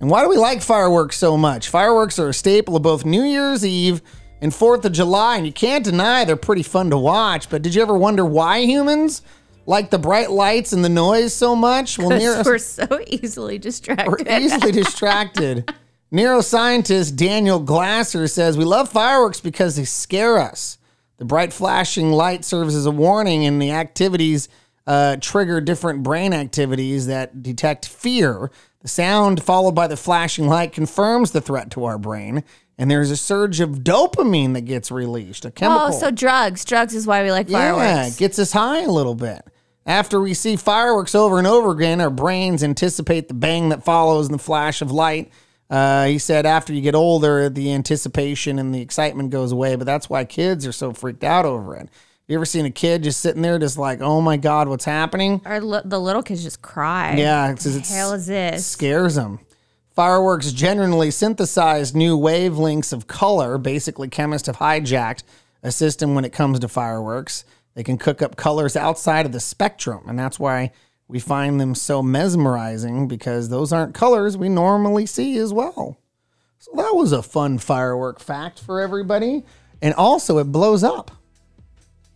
And why do we like fireworks so much? Fireworks are a staple of both New Year's Eve and 4th of July, and you can't deny they're pretty fun to watch. But did you ever wonder why humans like the bright lights and the noise so much? Well, Because we're so easily distracted. we're easily distracted. Neuroscientist Daniel Glaser says we love fireworks because they scare us. The bright flashing light serves as a warning, and the activities uh, trigger different brain activities that detect fear. The sound followed by the flashing light confirms the threat to our brain, and there's a surge of dopamine that gets released, a chemical. oh, so drugs. Drugs is why we like fireworks. Yeah, it gets us high a little bit. After we see fireworks over and over again, our brains anticipate the bang that follows and the flash of light. Uh, he said after you get older, the anticipation and the excitement goes away, but that's why kids are so freaked out over it. You ever seen a kid just sitting there, just like, oh my God, what's happening? Or li- the little kids just cry. Yeah, it's the hell is this? scares them. Fireworks generally synthesize new wavelengths of color. Basically, chemists have hijacked a system when it comes to fireworks. They can cook up colors outside of the spectrum, and that's why we find them so mesmerizing because those aren't colors we normally see as well. So that was a fun firework fact for everybody. And also, it blows up.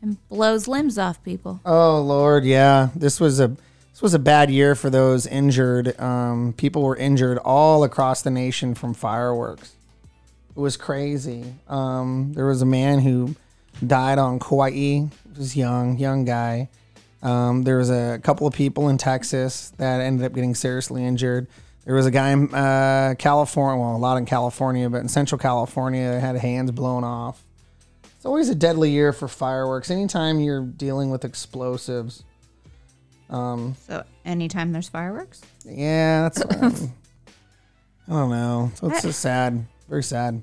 And blows limbs off people. Oh Lord, yeah. This was a was a bad year for those injured. Um, people were injured all across the nation from fireworks. It was crazy. Um, there was a man who died on Kauai. He was young, young guy. Um, there was a couple of people in Texas that ended up getting seriously injured. There was a guy in uh, California, well, a lot in California, but in Central California, had hands blown off. It's always a deadly year for fireworks. Anytime you're dealing with explosives. So anytime there's fireworks, Yeah, that's. um, I don't know. So it's just sad. Very sad.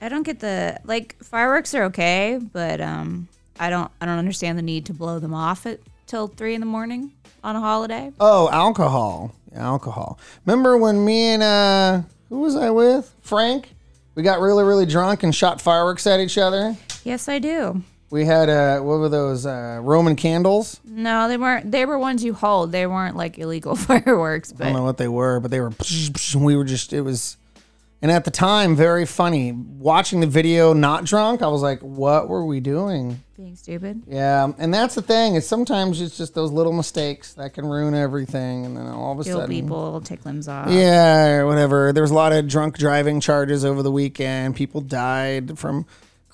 I don't get the like fireworks are okay, but um, I don't I don't understand the need to blow them off at till three in the morning on a holiday. Oh, alcohol. Alcohol. Remember when me and uh, who was I with? Frank. We got really, really drunk and shot fireworks at each other. Yes, I do. We had uh, what were those uh, Roman candles? No, they weren't. They were ones you hold. They weren't like illegal fireworks, I don't know what they were, but they were. We were just. It was. And at the time, very funny. Watching the video, not drunk, I was like, "What were we doing?" being stupid. Yeah, and that's the thing. Is sometimes it's just those little mistakes that can ruin everything, and then all of a Kill sudden, people, take limbs off. yeah, or whatever. There was a lot of drunk driving charges over the weekend. People died from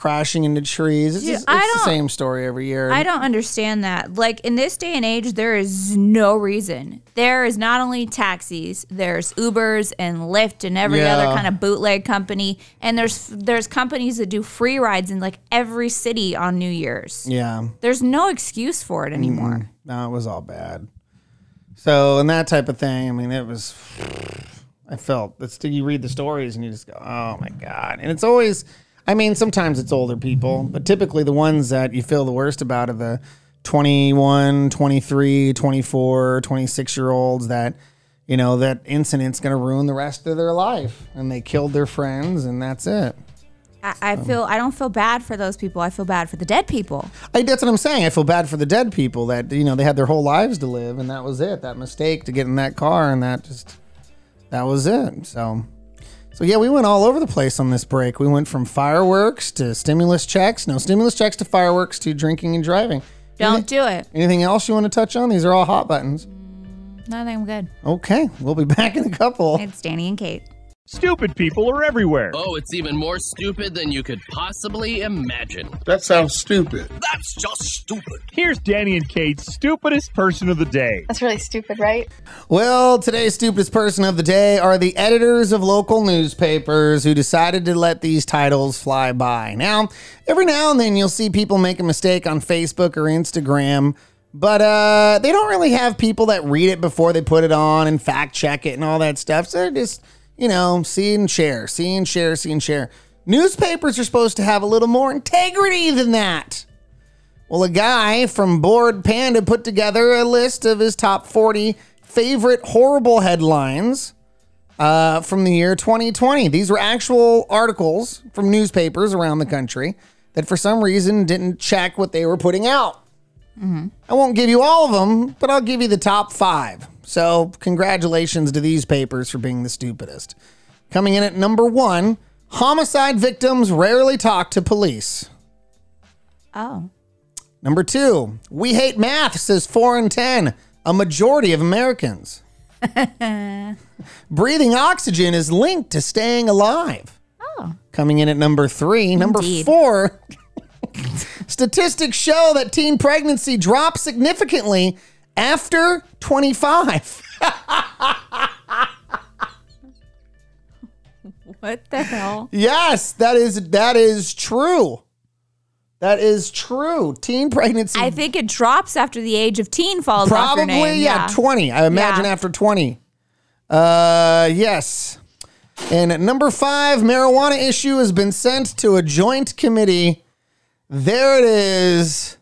crashing into trees. It's, Dude, just, it's the same story every year. I don't understand that. Like in this day and age, there is no reason. There is not only taxis, there's Ubers and Lyft and every Yeah. other kind of bootleg company, and there's there's companies that do free rides in like every city on New Year's. yeah, There's no excuse for it anymore. no, it was all bad. So and that type of thing. I mean, it was. I felt that's you read the stories and you just go, oh my god. And it's always, I mean, sometimes it's older people, but typically the ones that you feel the worst about are the 21, 23, 24, 26 year olds that, you know, that incident's going to ruin the rest of their life and they killed their friends and that's it. I, I feel I don't feel bad for those people. I feel bad for the dead people. I, that's what I'm saying. I feel bad for the dead people that, you know, they had their whole lives to live and that was it. That mistake to get in that car and that just, that was it. So, so yeah, we went all over the place on this break. We went from fireworks to stimulus checks. No, stimulus checks to fireworks to drinking and driving. Don't do it. Anything else you want to touch on? These are all hot buttons. No, I think I'm good. Okay, we'll be back in a couple. It's Danny and Kate. Stupid people are everywhere. Oh, it's even more stupid than you could possibly imagine. That sounds stupid. That's just stupid. Here's Danny and Kate's stupidest person of the day. That's really stupid, right? Well, today's stupidest person of the day are the editors of local newspapers who decided to let these titles fly by. Now, every now and then you'll see people make a mistake on Facebook or Instagram, but uh, they don't really have people that read it before they put it on and fact check it and all that stuff. So they're just, you know, see and share, see and share, see and share. Newspapers are supposed to have a little more integrity than that. Well, a guy from Bored Panda put together a list of his top 40 favorite horrible headlines uh, from the year 2020. These were actual articles from newspapers around the country that for some reason didn't check what they were putting out. I won't give you all of them, but I'll give you the top five. So, congratulations to these papers for being the stupidest. Coming in at number one homicide victims rarely talk to police. Oh. Number two, we hate math, says four in 10, a majority of Americans. Breathing oxygen is linked to staying alive. Oh. Coming in at number three. Number Indeed. four, statistics show that teen pregnancy drops significantly after 25. What the hell? yes, that is that is true. That is true. Teen pregnancy. I think it drops after the age of teen falls Probably, name. yeah, 20. I imagine Yeah. after 20. Uh, yes. And at number five, marijuana issue has been sent to a joint committee. There it is.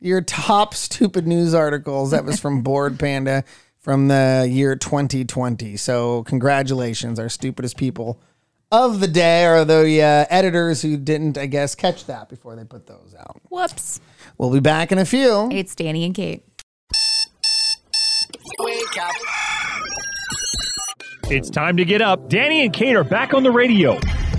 Your top stupid news articles. That was from Bored Panda from the year 2020. So, congratulations, our stupidest people of the day are the uh, editors who didn't, I guess, catch that before they put those out. Whoops. We'll be back in a few. It's Danny and Kate. It's time to get up. Danny and Kate are back on the radio.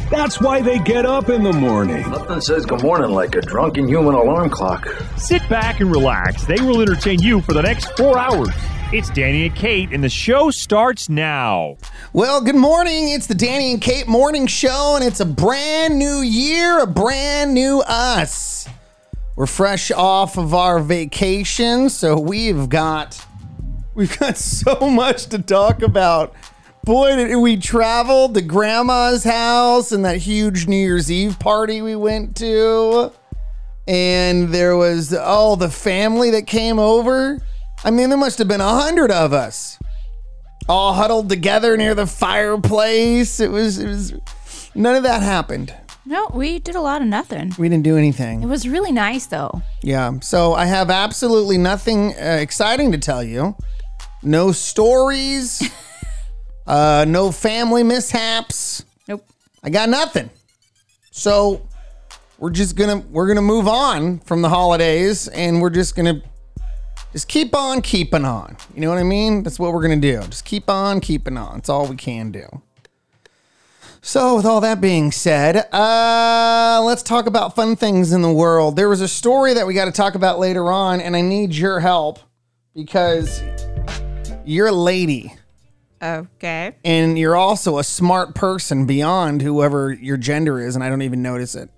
That's why they get up in the morning. Nothing says good morning like a drunken human alarm clock. Sit back and relax. They will entertain you for the next four hours. It's Danny and Kate, and the show starts now. Well, good morning. It's the Danny and Kate Morning Show, and it's a brand new year, a brand new us. We're fresh off of our vacation, so we've got we've got so much to talk about. Boy, did we traveled to grandma's house and that huge New Year's Eve party we went to. And there was all the family that came over. I mean, there must have been a hundred of us all huddled together near the fireplace. It was, it was, none of that happened. No, we did a lot of nothing. We didn't do anything. It was really nice though. Yeah. So I have absolutely nothing uh, exciting to tell you. No stories, uh, no family mishaps. Nope. I got nothing. So we're just gonna we're gonna move on from the holidays, and we're just gonna just keep on keeping on. You know what I mean? That's what we're gonna do. Just keep on keeping on. It's all we can do. So, with all that being said, uh, let's talk about fun things in the world. There was a story that we got to talk about later on, and I need your help because you're a lady Okay. and you're also a smart person beyond whoever your gender is, and I don't even notice it.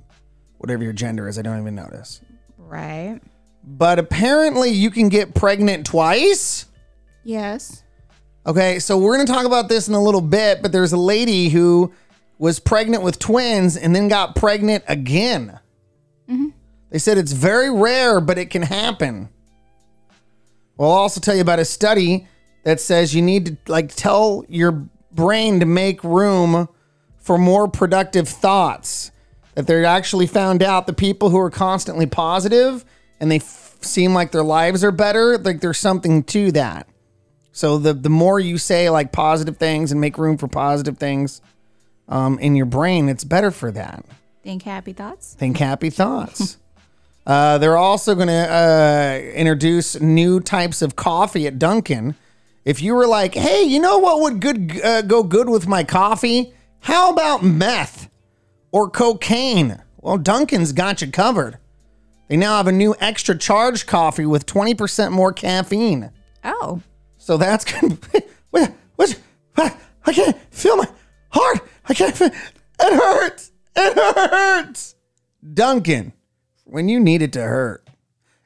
Whatever your gender is, I don't even notice. Right. But apparently, you can get pregnant twice. Yes. Okay, so we're gonna talk about this in a little bit, but there's a lady who was pregnant with twins and then got pregnant again. Mm-hmm. They said it's very rare, but it can happen. Well, I'll also tell you about a study that says you need to like tell your brain to make room for more productive thoughts. That they're actually found out the people who are constantly positive and they f- seem like their lives are better, like there's something to that. So the the more you say like positive things and make room for positive things um, in your brain, it's better for that. Think happy thoughts. Think happy thoughts. uh, they're also going to uh, introduce new types of coffee at Dunkin'. If you were like, hey, you know what would good uh, go good with my coffee? How about meth or cocaine? Well, Dunkin's got you covered. They now have a new extra charge coffee with 20% more caffeine. Oh. So that's good. What? What? what? I can't feel my heart. I can't feel. It hurts. It hurts. Dunkin', when you need it to hurt.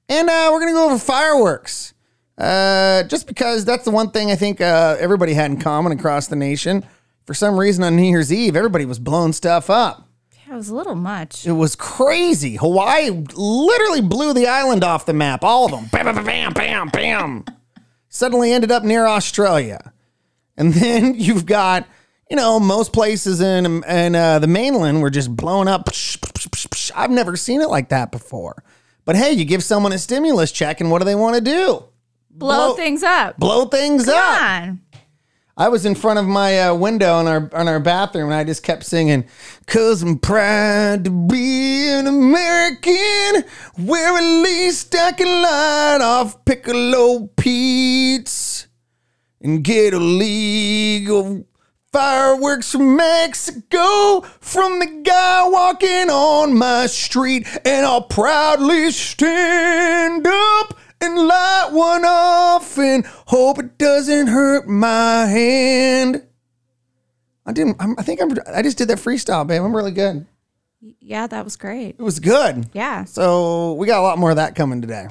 And uh, we're gonna go over fireworks. Uh, just because that's the one thing I think uh, everybody had in common across the nation. For some reason on New Year's Eve, everybody was blowing stuff up. That was a little much. It was crazy. Hawaii literally blew the island off the map. All of them. Bam, bam, bam, bam, bam. Suddenly ended up near Australia. And then you've got, you know, most places in, in uh, the mainland were just blown up. I've never seen it like that before. But hey, you give someone a stimulus check, and what do they want to do? Blow, blow- things up. Blow things Come up. on. I was in front of my uh, window in our on our bathroom, and I just kept singing, "Cause I'm proud to be an American, where at least I can light off Piccolo Pete's and get a league of fireworks from Mexico from the guy walking on my street, and I'll proudly stand up." And light one off and hope it doesn't hurt my hand. I didn't. I'm, I think I'm. I just did that freestyle, babe. I'm really good. Yeah, that was great. It was good. Yeah. So we got a lot more of that coming today.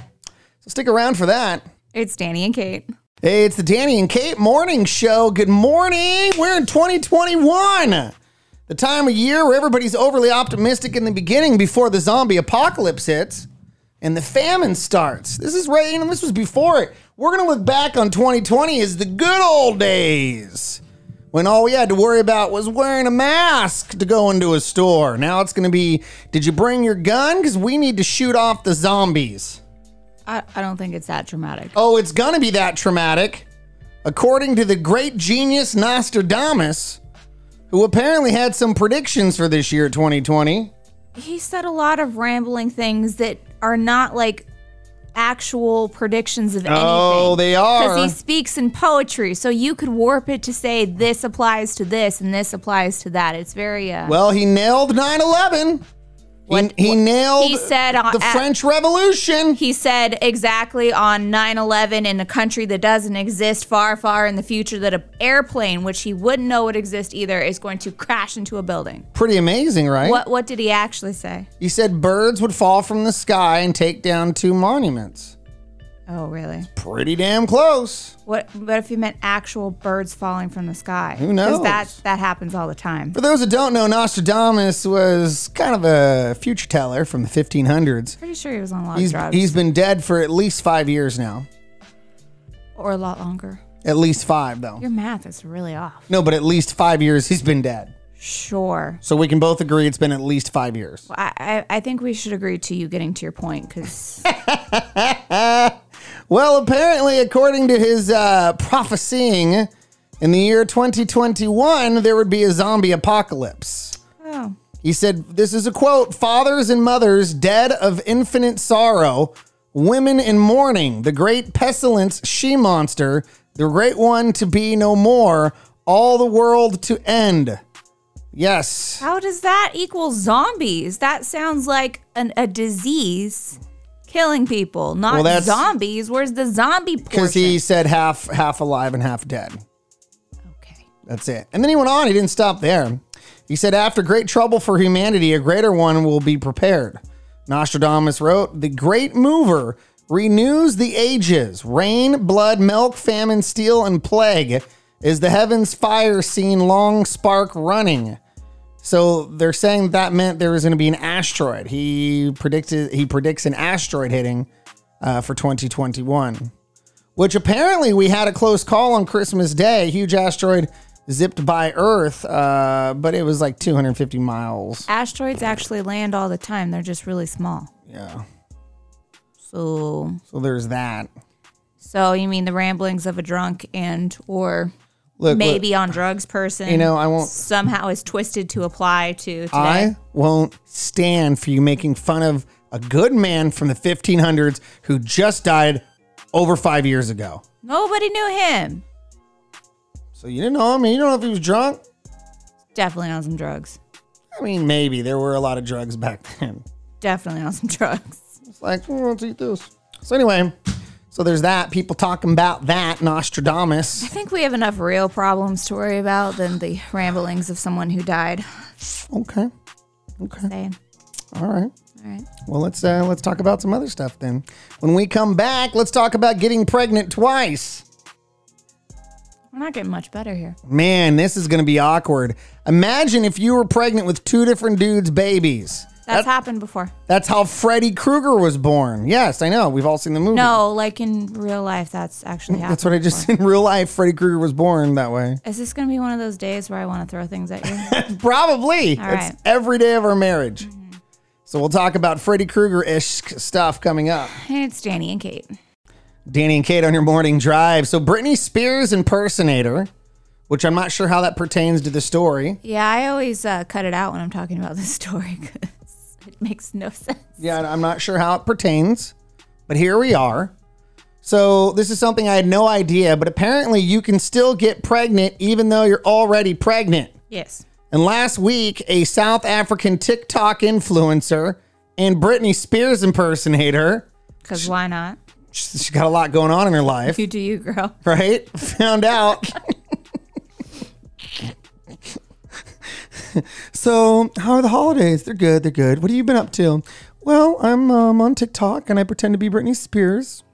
So stick around for that. It's Danny and Kate. Hey, it's the Danny and Kate Morning Show. Good morning. We're in 2021. The time of year where everybody's overly optimistic in the beginning before the zombie apocalypse hits and the famine starts. This is right, you know, this was before it. We're going to look back on 2020 as the good old days when all we had to worry about was wearing a mask to go into a store. Now it's going to be did you bring your gun? Because we need to shoot off the zombies. I, I don't think it's that dramatic. Oh, it's going to be that traumatic. According to the great genius Nostradamus, who apparently had some predictions for this year, 2020. He said a lot of rambling things that are not like actual predictions of anything. Oh, they are. Because he speaks in poetry, so you could warp it to say this applies to this and this applies to that. It's very uh, Well, he nailed 9 11. What- he, he nailed he said on- the at- French Revolution. He said exactly on 9 11 in a country that doesn't exist far, far in the future that an airplane, which he wouldn't know would exist either, is going to crash into a building. Pretty amazing, right? What, what did he actually say? He said birds would fall from the sky and take down two monuments. Oh, really? Pretty damn close. What, what if you meant actual birds falling from the sky? Who knows? that, that happens all the time. For those that don't know, Nostradamus was kind of a future teller from the 1500s. Pretty sure he was on a lot He's, of drugs. he's been dead for at least five years now. or a lot longer. At least five, though. Your math is really off. No, but at least five years he's been dead. Sure. So we can both agree it's been at least five years. I, I, I think we should agree to you getting to your point because Well, apparently, according to his uh, prophesying, in the year 2021, there would be a zombie apocalypse. oh, He said, This is a quote Fathers and mothers dead of infinite sorrow, women in mourning, the great pestilence, she monster, the great one to be no more, all the world to end. Yes. how does that equal zombies? That sounds like an, a disease killing people, not Well, that's- zombies. Where's the zombie portion? Because he said half half alive and half dead. okay. That's it. And then he went on, he didn't stop there. He said, After great trouble for humanity, a greater one will be prepared. Nostradamus wrote, The great mover renews the ages. Rain, blood, milk, famine, steel, and plague is the heavens fire seen long spark running. So they're saying that meant there was going to be an asteroid. He predicted he predicts an asteroid hitting uh, for 2021 which apparently we had a close call on Christmas Day. A huge asteroid zipped by Earth, uh, but it was like 250 miles. Asteroids actually land all the time. They're just really small. Yeah. So, So there's that. so you mean the ramblings of a drunk and or Look, maybe look, on drugs person? You know, I won't- somehow is twisted to apply to today. I won't stand for you making fun of a good man from the 1500s who just died over five years ago. Nobody knew him. So you didn't know him? You don't know if he was drunk? Definitely on some drugs. I mean, maybe there were a lot of drugs back then. Definitely on some drugs. It's like, oh, let's eat this. So anyway, so there's that. People talking about that Nostradamus. I think we have enough real problems to worry about than the ramblings of someone who died. Okay. Okay. Saying, All right. all right. Well, let's uh, let's talk about some other stuff then. When we come back, let's talk about getting pregnant twice. We're not getting much better here. Man, this is going to be awkward. Imagine if you were pregnant with two different dudes' babies. That's happened before. That's how Freddy Krueger was born. Yes, I know. We've all seen the movie. No, like in real life, that's actually happened. That's what I just before. in real life. Freddy Krueger was born that way. Is this going to be one of those days where I want to throw things at you? Probably. All it's right. Mm-hmm. every day of our marriage. So we'll talk about Freddy Krueger ish stuff coming up. it's Danny and Kate. Danny and Kate on your morning drive. So Britney Spears impersonator, which I'm not sure how that pertains to the story. Yeah, I always uh, cut it out when I'm talking about this story it makes no sense. Yeah, I'm not sure how it pertains, but here we are. So this is something I had no idea, but apparently you can still get pregnant even though you're already pregnant. Yes. And last week, a South African TikTok influencer and Britney Spears impersonator, Because why not? she's got a lot going on in her life, You do you, girl. right? Found out. so, how are the holidays? They're good. They're good. What have you been up to? Well, I'm um, on TikTok and I pretend to be Britney Spears,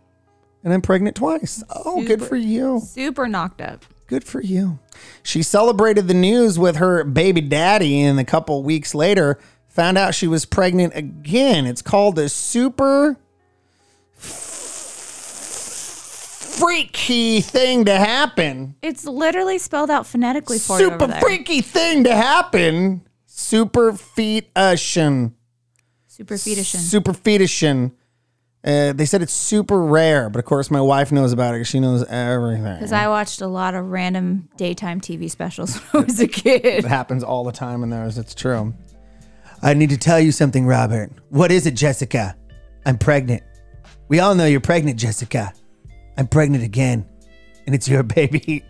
and I'm pregnant twice. Oh, good for you. Super knocked up. Good for you. She celebrated the news with her baby daddy, and a couple weeks later, found out she was pregnant again. It's called a super freaky thing to happen. It's literally spelled out phonetically for you Super over there. freaky thing to happen. Super fetushin. Super fetushin. Super fetushin. Uh, they said it's super rare, but of course my wife knows about it 'cause she knows everything. Because I watched a lot of random daytime TV specials when I was a kid. It happens all the time in those. It's true. I need to tell you something, Robert. What is it, Jessica? I'm pregnant. We all know you're pregnant, Jessica. I'm pregnant again, and it's your baby.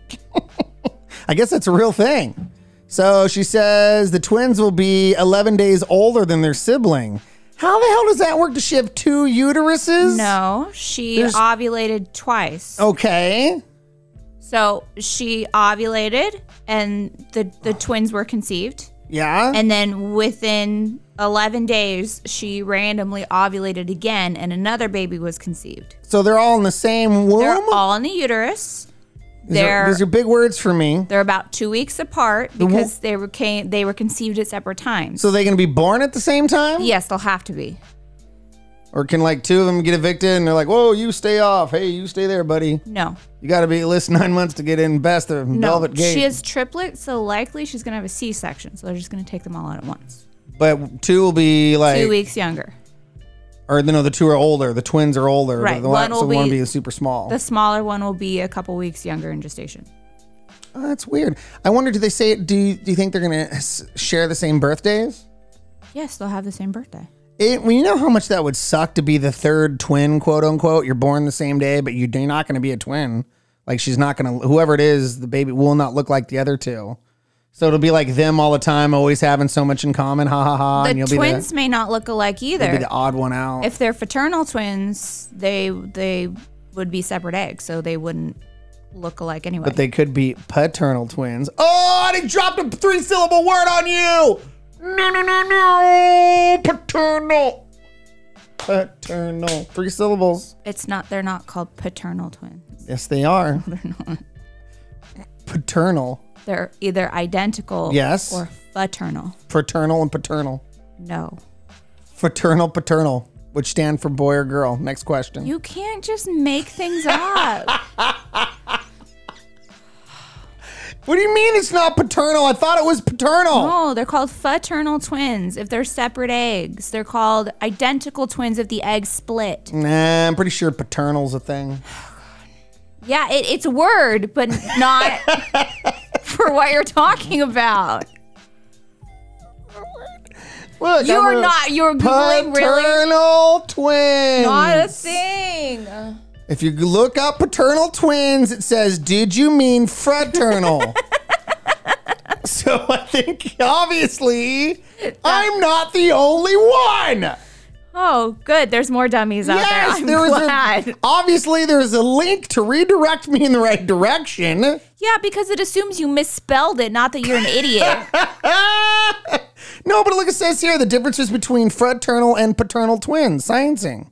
I guess that's a real thing. So she says the twins will be 11 days older than their sibling. How the hell does that work? Does she have two uteruses? No, she There's- ovulated twice. Okay. So she ovulated and the, the twins were conceived. Yeah. And then within 11 days, she randomly ovulated again and another baby was conceived. so they're all in the same womb? They're all in the uterus. These are- They're, these are big words for me. they're about two weeks apart because they were came, they were conceived at separate times. So they're going to be born at the same time? yes, they'll have to be. Or can like two of them get evicted and they're like, whoa, you stay off. Hey, you stay there, buddy. No, You got to be at least nine months to get in best of no. Velvet Gate. She has triplets, so likely she's gonna have a C-section. So they're just gonna take them all out at once. but two will be like, Two weeks younger. or no, the two are older. The twins are older. Right, The, one so one will be- be super small. The smaller one will be a couple weeks younger in gestation. Oh, that's weird. I wonder, do they say, it do you, do you think they're going to share the same birthdays? Yes, they'll have the same birthday. It, well, you know how much that would suck to be the third twin, quote unquote. You're born the same day, but you, you're not going to be a twin. Like she's not going to, whoever it is, the baby will not look like the other two. So it'll be like them all the time, always having so much in common. Ha ha ha. and The twins be may not look alike the, you'll be the odd one out. If they're fraternal twins, they they would be separate eggs, so they wouldn't look alike anyway. but they could be paternal twins. Oh, and he dropped a three syllable word on you. No, no, no, no. Paternal. Paternal. Three syllables. it's not. They're not called paternal twins. Yes, they are. They're not. Paternal. They're either identical, Yes. or fraternal. Fraternal and paternal. No, Fraternal, paternal, which stand for boy or girl. Next question. you can't just make things up. what do you mean it's not paternal? I thought it was paternal. No, they're called fraternal twins if they're separate eggs. They're called identical twins if the eggs split. Nah, I'm pretty sure paternal's a thing. Oh, yeah, it, it's a word, but not for what you're talking about. Look, You I'm are a not. You're googling really. Paternal twins. Not a thing. If you look up paternal twins, it says, "Did you mean fraternal?" so I think obviously I'm not the only one. Oh, good. There's more dummies out there. I'm there was glad. a obviously there's a link to redirect me in the right direction. yeah, because it assumes you misspelled it, not that you're an idiot. no, but look, it says here the differences between fraternal and paternal twins. Sciencing.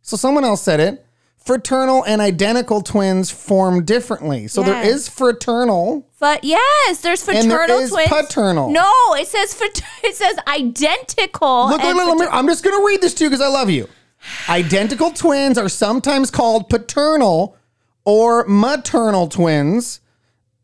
So someone else said it. Fraternal and identical twins form differently. So there Yes. is fraternal. But yes, there's And there fraternal is twins. paternal. No, it says frat- it says identical. Look, and look, look, frater- I'm just going to read this to you because I love you. Identical twins are sometimes called paternal or maternal twins,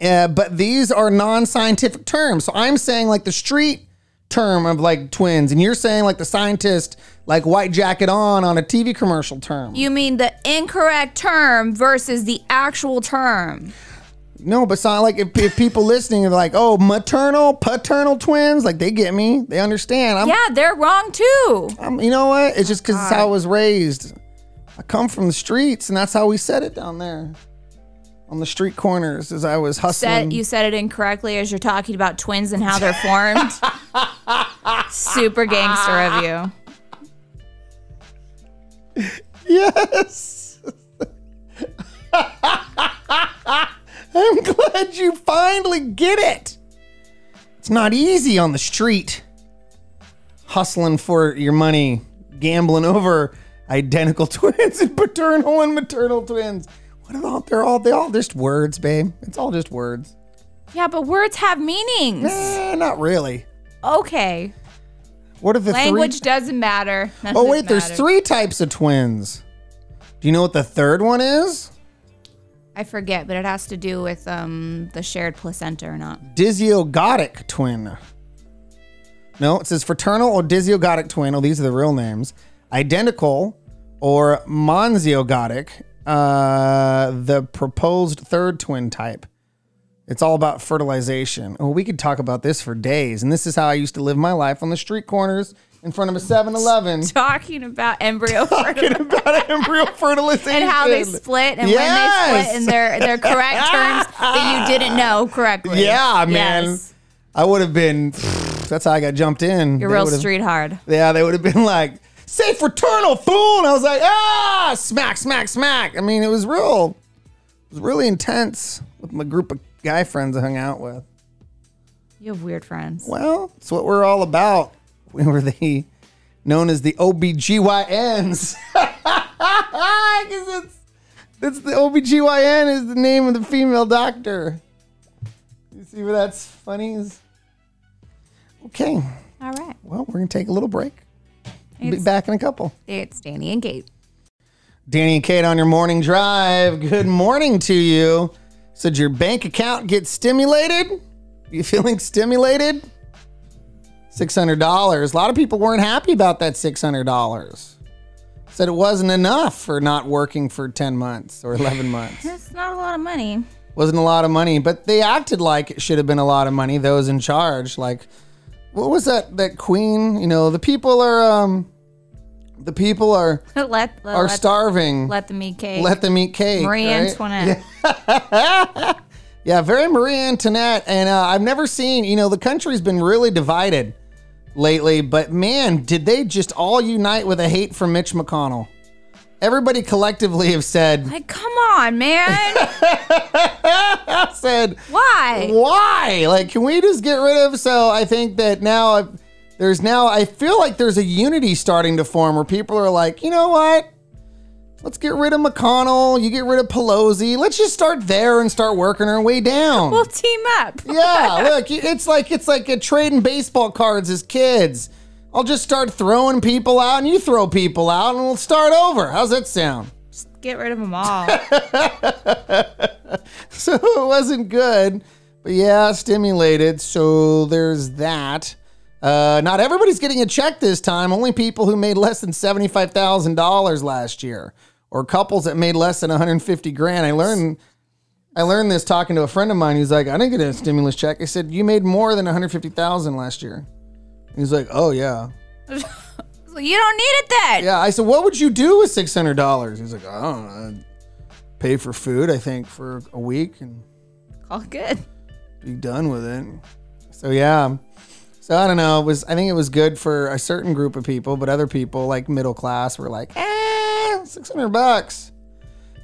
uh, but these are non scientific terms. So I'm saying like the street term of like twins, and you're saying like the scientist, like white jacket on on a TV commercial term. You mean the incorrect term versus the actual term? no, but so like if, if people listening are like, oh, maternal, paternal twins, like they get me, they understand. I'm, Yeah, they're wrong too. I'm, you know what? It's just because it's how I was raised. I come from the streets, and that's how we said it down there on the street corners as I was hustling. Said you said it incorrectly as you're talking about twins and how they're formed. Super gangster of you. Yes. I'm glad you finally get it. It's not easy on the street. Hustling for your money, gambling over identical twins and paternal and maternal twins. What are all, they're all they all just words, babe. It's all just words. Yeah, but words have meanings. Eh, not really. Okay. What are the Language three? doesn't matter. None Oh wait, there's matters. three types of twins. Do you know what the third one is? I forget, but it has to do with um the shared placenta or not. Dizygotic twin. No, it says fraternal or dizygotic twin. Oh, these are the real names. Identical or monozygotic. Uh, the proposed third twin type. It's all about fertilization. Oh, we could talk about this for days. And this is how I used to live my life on the street corners in front of a 7 Eleven. Talking about embryo fertilization about embryo fertilization. and how they split and when they split in their their correct terms that you didn't know correctly. Yeah, man. Yes. I would have been. That's how I got jumped in. You're They real street hard. Yeah, they would have been like, "Say fraternal fool," and I was like, "Ah, smack, smack, smack." I mean, it was real. It was really intense with my group of guy friends I hung out with. You have weird friends. Well, it's what we're all about. We were the known as the OBGYNs. Because it's it's the OBGYN is the name of the female doctor. You see where that's funny is? Okay. All right. Well, we're gonna take a little break. We'll be back in a couple. it's Danny and Kate. Danny and Kate on your morning drive. Good morning to you. So did your bank account get stimulated? You feeling stimulated? $600. A lot of people weren't happy about that $600. Said it wasn't enough for not working for 10 months or 11 months. That's not a lot of money. Wasn't a lot of money, but they acted like it should have been a lot of money, those in charge. Like, what was that that queen? You know, the people are um the people are let let, are let, starving. let them eat cake. Let them eat cake. Marie right? Antoinette. Yeah, very Marie Antoinette. And uh, I've never seen, you know, the country's been really divided lately, but man, did they just all unite with a hate for Mitch McConnell? Everybody collectively have said, Like, come on, man. said, Why? why? Like, can we just get rid of? So I think that now I've- there's now, I feel like there's a unity starting to form where people are like, you know what? Let's get rid of McConnell. You get rid of Pelosi. Let's just start there and start working our way down. We'll team up. Yeah, look, it's like it's like a trading baseball cards as kids. I'll just start throwing people out, and you throw people out, and we'll start over. How's that sound? Just get rid of them all. So it wasn't good, but yeah, stimulated. So there's that. Uh, not everybody's getting a check this time. Only people who made less than seventy-five thousand dollars last year, or couples that made less than one hundred fifty grand. I learned. I learned this talking to a friend of mine. He's like, I didn't get a stimulus check. I said, you made more than 150,000 last year. He's like, oh yeah. You don't need it then. Yeah. I said, what would you do with $600? He's like, I don't know. I'd pay for food, I think, for a week and All good. be done with it. So yeah. So I don't know. It was I think it was good for a certain group of people, but other people like middle class were like, eh, six hundred bucks.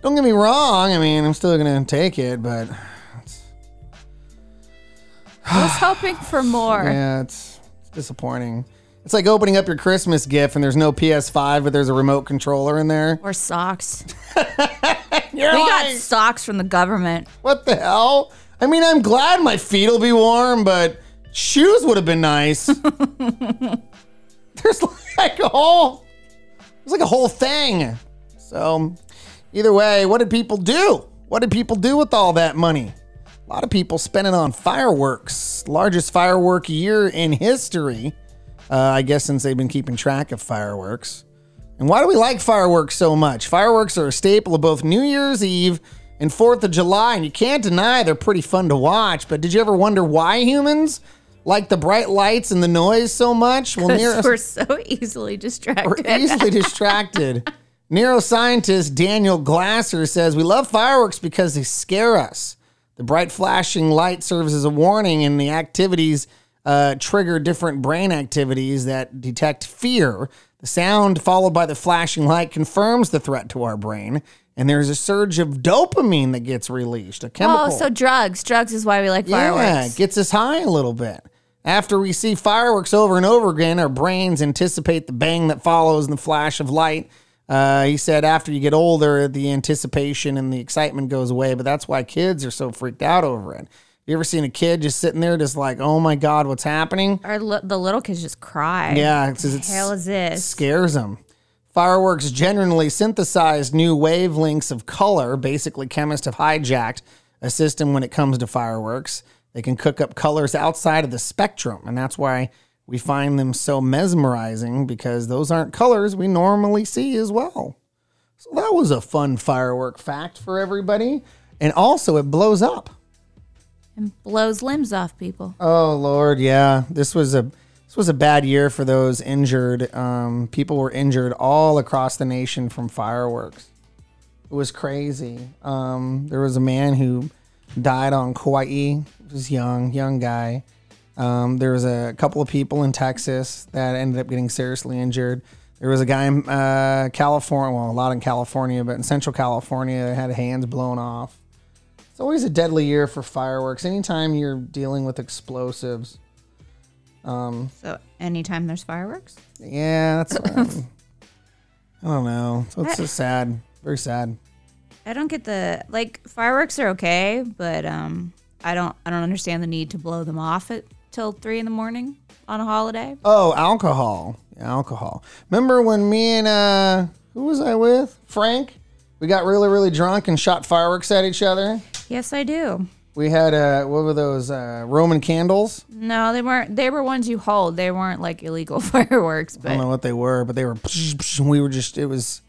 Don't get me wrong. I mean, I'm still gonna take it, but I was hoping for more. yeah, it's disappointing. It's like opening up your Christmas gift and there's no PS5, but there's a remote controller in there. Or socks. We got socks from the government. what the hell? I mean, I'm glad my feet will be warm, but shoes would have been nice. there's like a whole, there's like a whole thing. So, either way, what did people do? What did people do with all that money? A lot of people spent it on fireworks. Largest firework year in history. Uh, I guess since they've been keeping track of fireworks. And why do we like fireworks so much? Fireworks are a staple of both New Year's Eve and 4th of July, and you can't deny they're pretty fun to watch. But did you ever wonder why humans like the bright lights and the noise so much? Well, we're so easily distracted. we're easily distracted. Neuroscientist Daniel Glaser says we love fireworks because they scare us. The bright flashing light serves as a warning, and the activities uh, trigger different brain activities that detect fear. The sound followed by the flashing light confirms the threat to our brain, and there's a surge of dopamine that gets released, a chemical. Oh, so drugs. Drugs is why we like Yeah, fireworks. it gets us high a little bit. After we see fireworks over and over again, our brains anticipate the bang that follows and the flash of light Uh, he said after you get older, the anticipation and the excitement goes away, but that's why kids are so freaked out over it. You ever seen a kid just sitting there, just like, oh my God, what's happening? Or the little kids just cry. Yeah, it's, it's hell is this? scares them. Fireworks generally synthesize new wavelengths of color. Basically, chemists have hijacked a system when it comes to fireworks. They can cook up colors outside of the spectrum, and that's why we find them so mesmerizing because those aren't colors we normally see as well. So that was a fun firework fact for everybody. And also, it blows up. And blows limbs off people. Oh Lord, yeah. This was a this was a bad year for those injured. Um, people were injured all across the nation from fireworks. It was crazy. Um, there was a man who died on Kauai. He was young, young guy. Um, there was a couple of people in Texas that ended up getting seriously injured. There was a guy in uh, California, well, a lot in California, but in Central California, had hands blown off. It's always a deadly year for fireworks. Anytime you're dealing with explosives. So anytime there's fireworks, Yeah, that's. um, I don't know. So it's just sad. Very sad. I don't get the like fireworks are okay, but um, I don't I don't understand the need to blow them off at till three in the morning on a holiday. Oh, alcohol. Alcohol. Remember when me and uh who was I with? Frank? We got really, really drunk and shot fireworks at each other. Yes, I do. We had uh what were those? Uh Roman candles? No, they weren't. They were ones you hold. They weren't like illegal fireworks, I don't know what they were, but they were we were just it was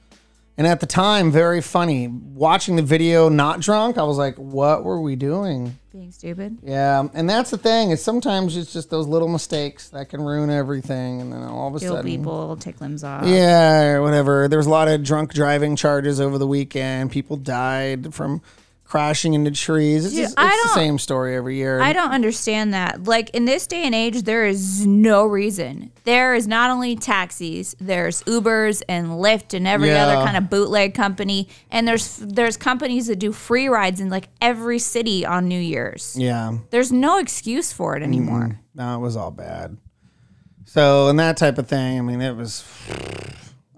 and at the time very funny. Watching the video not drunk, I was like, what were we doing? being stupid. Yeah, and that's the thing. Is sometimes it's just those little mistakes that can ruin everything, and then all of a Kill sudden, people, take limbs off. yeah, or whatever. There was a lot of drunk driving charges over the weekend. People died from crashing into trees. It's, Dude, just, it's the same story every year. I don't understand that. Like in this day and age, there is no reason. There is not only taxis, there's Ubers and Lyft and every Yeah. other kind of bootleg company, and there's there's companies that do free rides in like every city on New Year's. yeah, There's no excuse for it anymore. no, it was all bad. So and that type of thing. I mean, it was.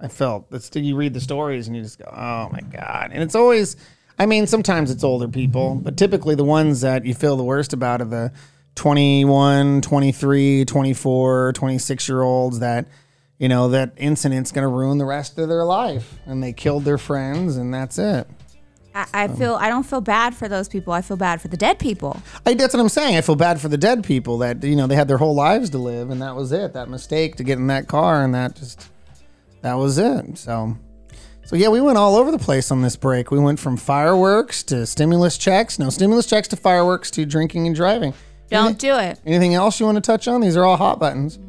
I felt that's you read the stories and you just go, oh my god. And it's always, I mean, sometimes it's older people, but typically the ones that you feel the worst about are the 21, 23, 24, 26 year olds that, you know, that incident's going to ruin the rest of their life and they killed their friends and that's it. I, I feel I don't feel bad for those people. I feel bad for the dead people. I, that's what I'm saying. I feel bad for the dead people that, you know, they had their whole lives to live and that was it. That mistake to get in that car and that just, that was it. So, so yeah, we went all over the place on this break. We went from fireworks to stimulus checks. No, stimulus checks to fireworks to drinking and driving. Don't do it. Anything else you want to touch on? These are all hot buttons.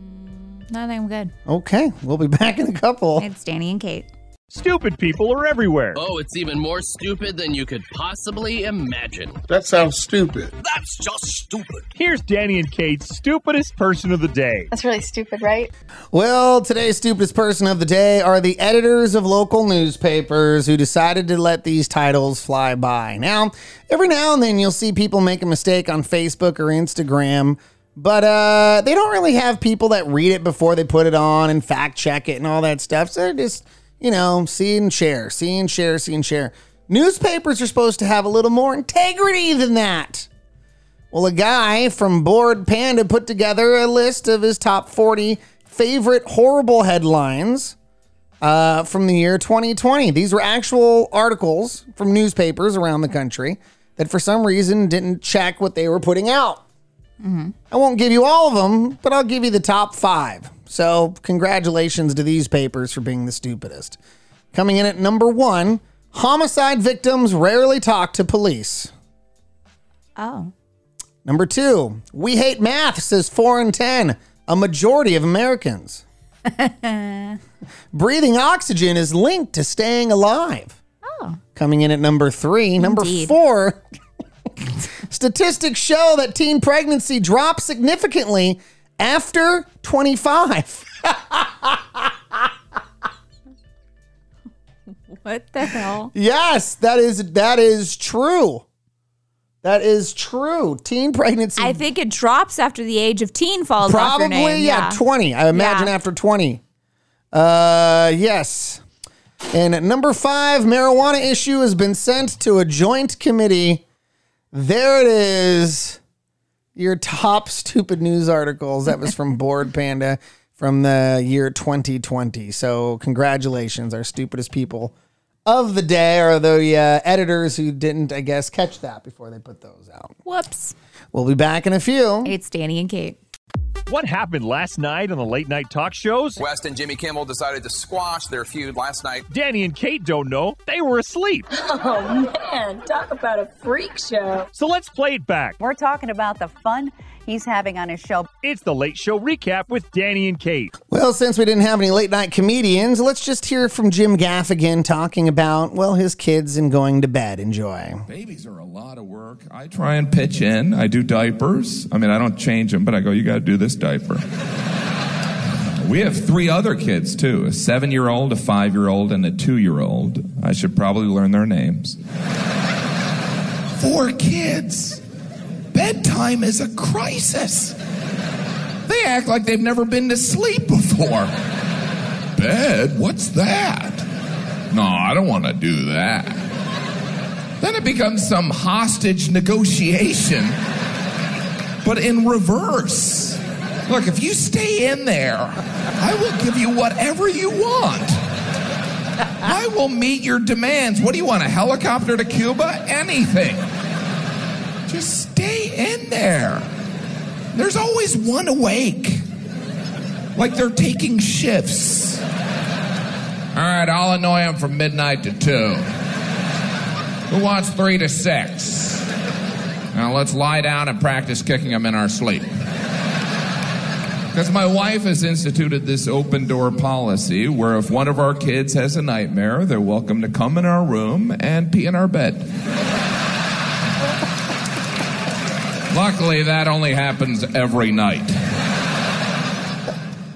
No, I think I'm good. Okay, we'll be back in a couple. It's Danny and Kate. Stupid people are everywhere. Oh, it's even more stupid than you could possibly imagine. That sounds stupid. That's just stupid. Here's Danny and Kate's stupidest person of the day. That's really stupid, right? Well, today's stupidest person of the day are the editors of local newspapers who decided to let these titles fly by. Now, every now and then you'll see people make a mistake on Facebook or Instagram, but uh, they don't really have people that read it before they put it on and fact check it and all that stuff. So they're just, you know, see and share, see and share, see and share. Newspapers are supposed to have a little more integrity than that. Well, a guy from Bored Panda put together a list of his top 40 favorite horrible headlines uh, from the year 2020. These were actual articles from newspapers around the country that for some reason didn't check what they were putting out. I won't give you all of them, but I'll give you the top five. So, congratulations to these papers for being the stupidest. Coming in at number one homicide victims rarely talk to police. Oh. Number two, we hate math, says four in 10, a majority of Americans. Breathing oxygen is linked to staying alive. Oh. Coming in at number three. Number four, statistics show that teen pregnancy drops significantly after 25. What the hell? yes, that is that is true. That is true. Teen pregnancy I think it drops after the age of teen falls Probably, name. yeah, 20. I imagine Yeah. after 20. Uh, yes. And at number five, marijuana issue has been sent to a joint committee. There it is. Your top stupid news articles. That was from Bored Panda from the year 2020. So, congratulations, our stupidest people of the day are the uh, editors who didn't, I guess, catch that before they put those out. Whoops. We'll be back in a few. It's Danny and Kate. What happened last night on the late night talk shows? West and Jimmy Kimmel decided to squash their feud last night. Danny and Kate don't know. They were asleep. Oh man, talk about a freak show. So let's play it back. We're talking about the fun he's having on his show. It's the late show recap with Danny and Kate. Well, since we didn't have any late night comedians, let's just hear from Jim Gaffigan talking about, well, his kids and going to bed. Enjoy. Babies are a lot of work. I try and pitch in. I do diapers. I mean, I don't change them, but I go, you got to do this diaper. we have three other kids, too a seven year old, a five year old, and a two year old. I should probably learn their names. Four kids. Bedtime is a crisis. They act like they've never been to sleep before. Bed? What's that? No, I don't want to do that. Then it becomes some hostage negotiation, but in reverse. Look, if you stay in there, I will give you whatever you want. I will meet your demands. What do you want, a helicopter to Cuba? Anything. Just stay in there. There's always one awake. Like they're taking shifts. All right, I'll annoy them from midnight to two. Who wants three to six? Now let's lie down and practice kicking them in our sleep. Because my wife has instituted this open door policy where if one of our kids has a nightmare, they're welcome to come in our room and pee in our bed. Luckily, that only happens every night.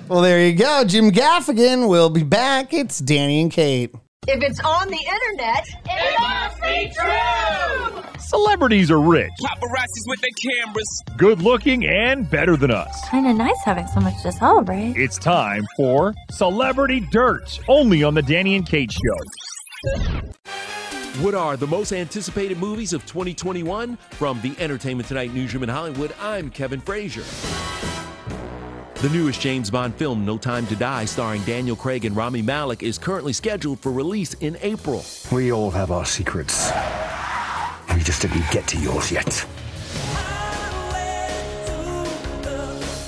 Well, there you go. Jim Gaffigan will be back. It's Danny and Kate. If it's on the internet, it must be true. Celebrities are rich, Paparazzis with their cameras. good looking, and better than us. Kind of nice having so much to celebrate. It's time for Celebrity Dirt, only on the Danny and Kate Show. What are the most anticipated movies of 2021? From the Entertainment Tonight newsroom in Hollywood, I'm Kevin Frazier. The newest James Bond film, No Time to Die, starring Daniel Craig and Rami Malek, is currently scheduled for release in April. We all have our secrets. We just didn't get to yours yet.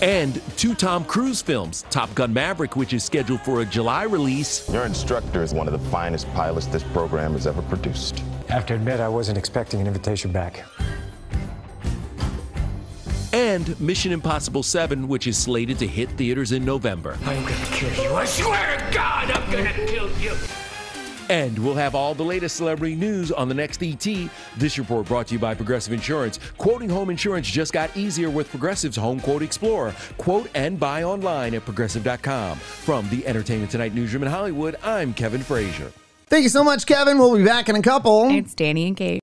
And two Tom Cruise films, Top Gun Maverick, which is scheduled for a July release, Your instructor is one of the finest pilots this program has ever produced. I Have to admit, I wasn't expecting an invitation back. and Mission Impossible 7, which is slated to hit theaters in November. I'm gonna kill you. I swear to God, I'm gonna kill you. And we'll have all the latest celebrity news on the next ET. This report brought to you by Progressive Insurance. Quoting home insurance just got easier with Progressive's Home Quote Explorer. Quote and buy online at progressive.com. From the Entertainment Tonight newsroom in Hollywood, I'm Kevin Frazier. Thank you so much, Kevin. We'll be back in a couple. It's Danny and Kate.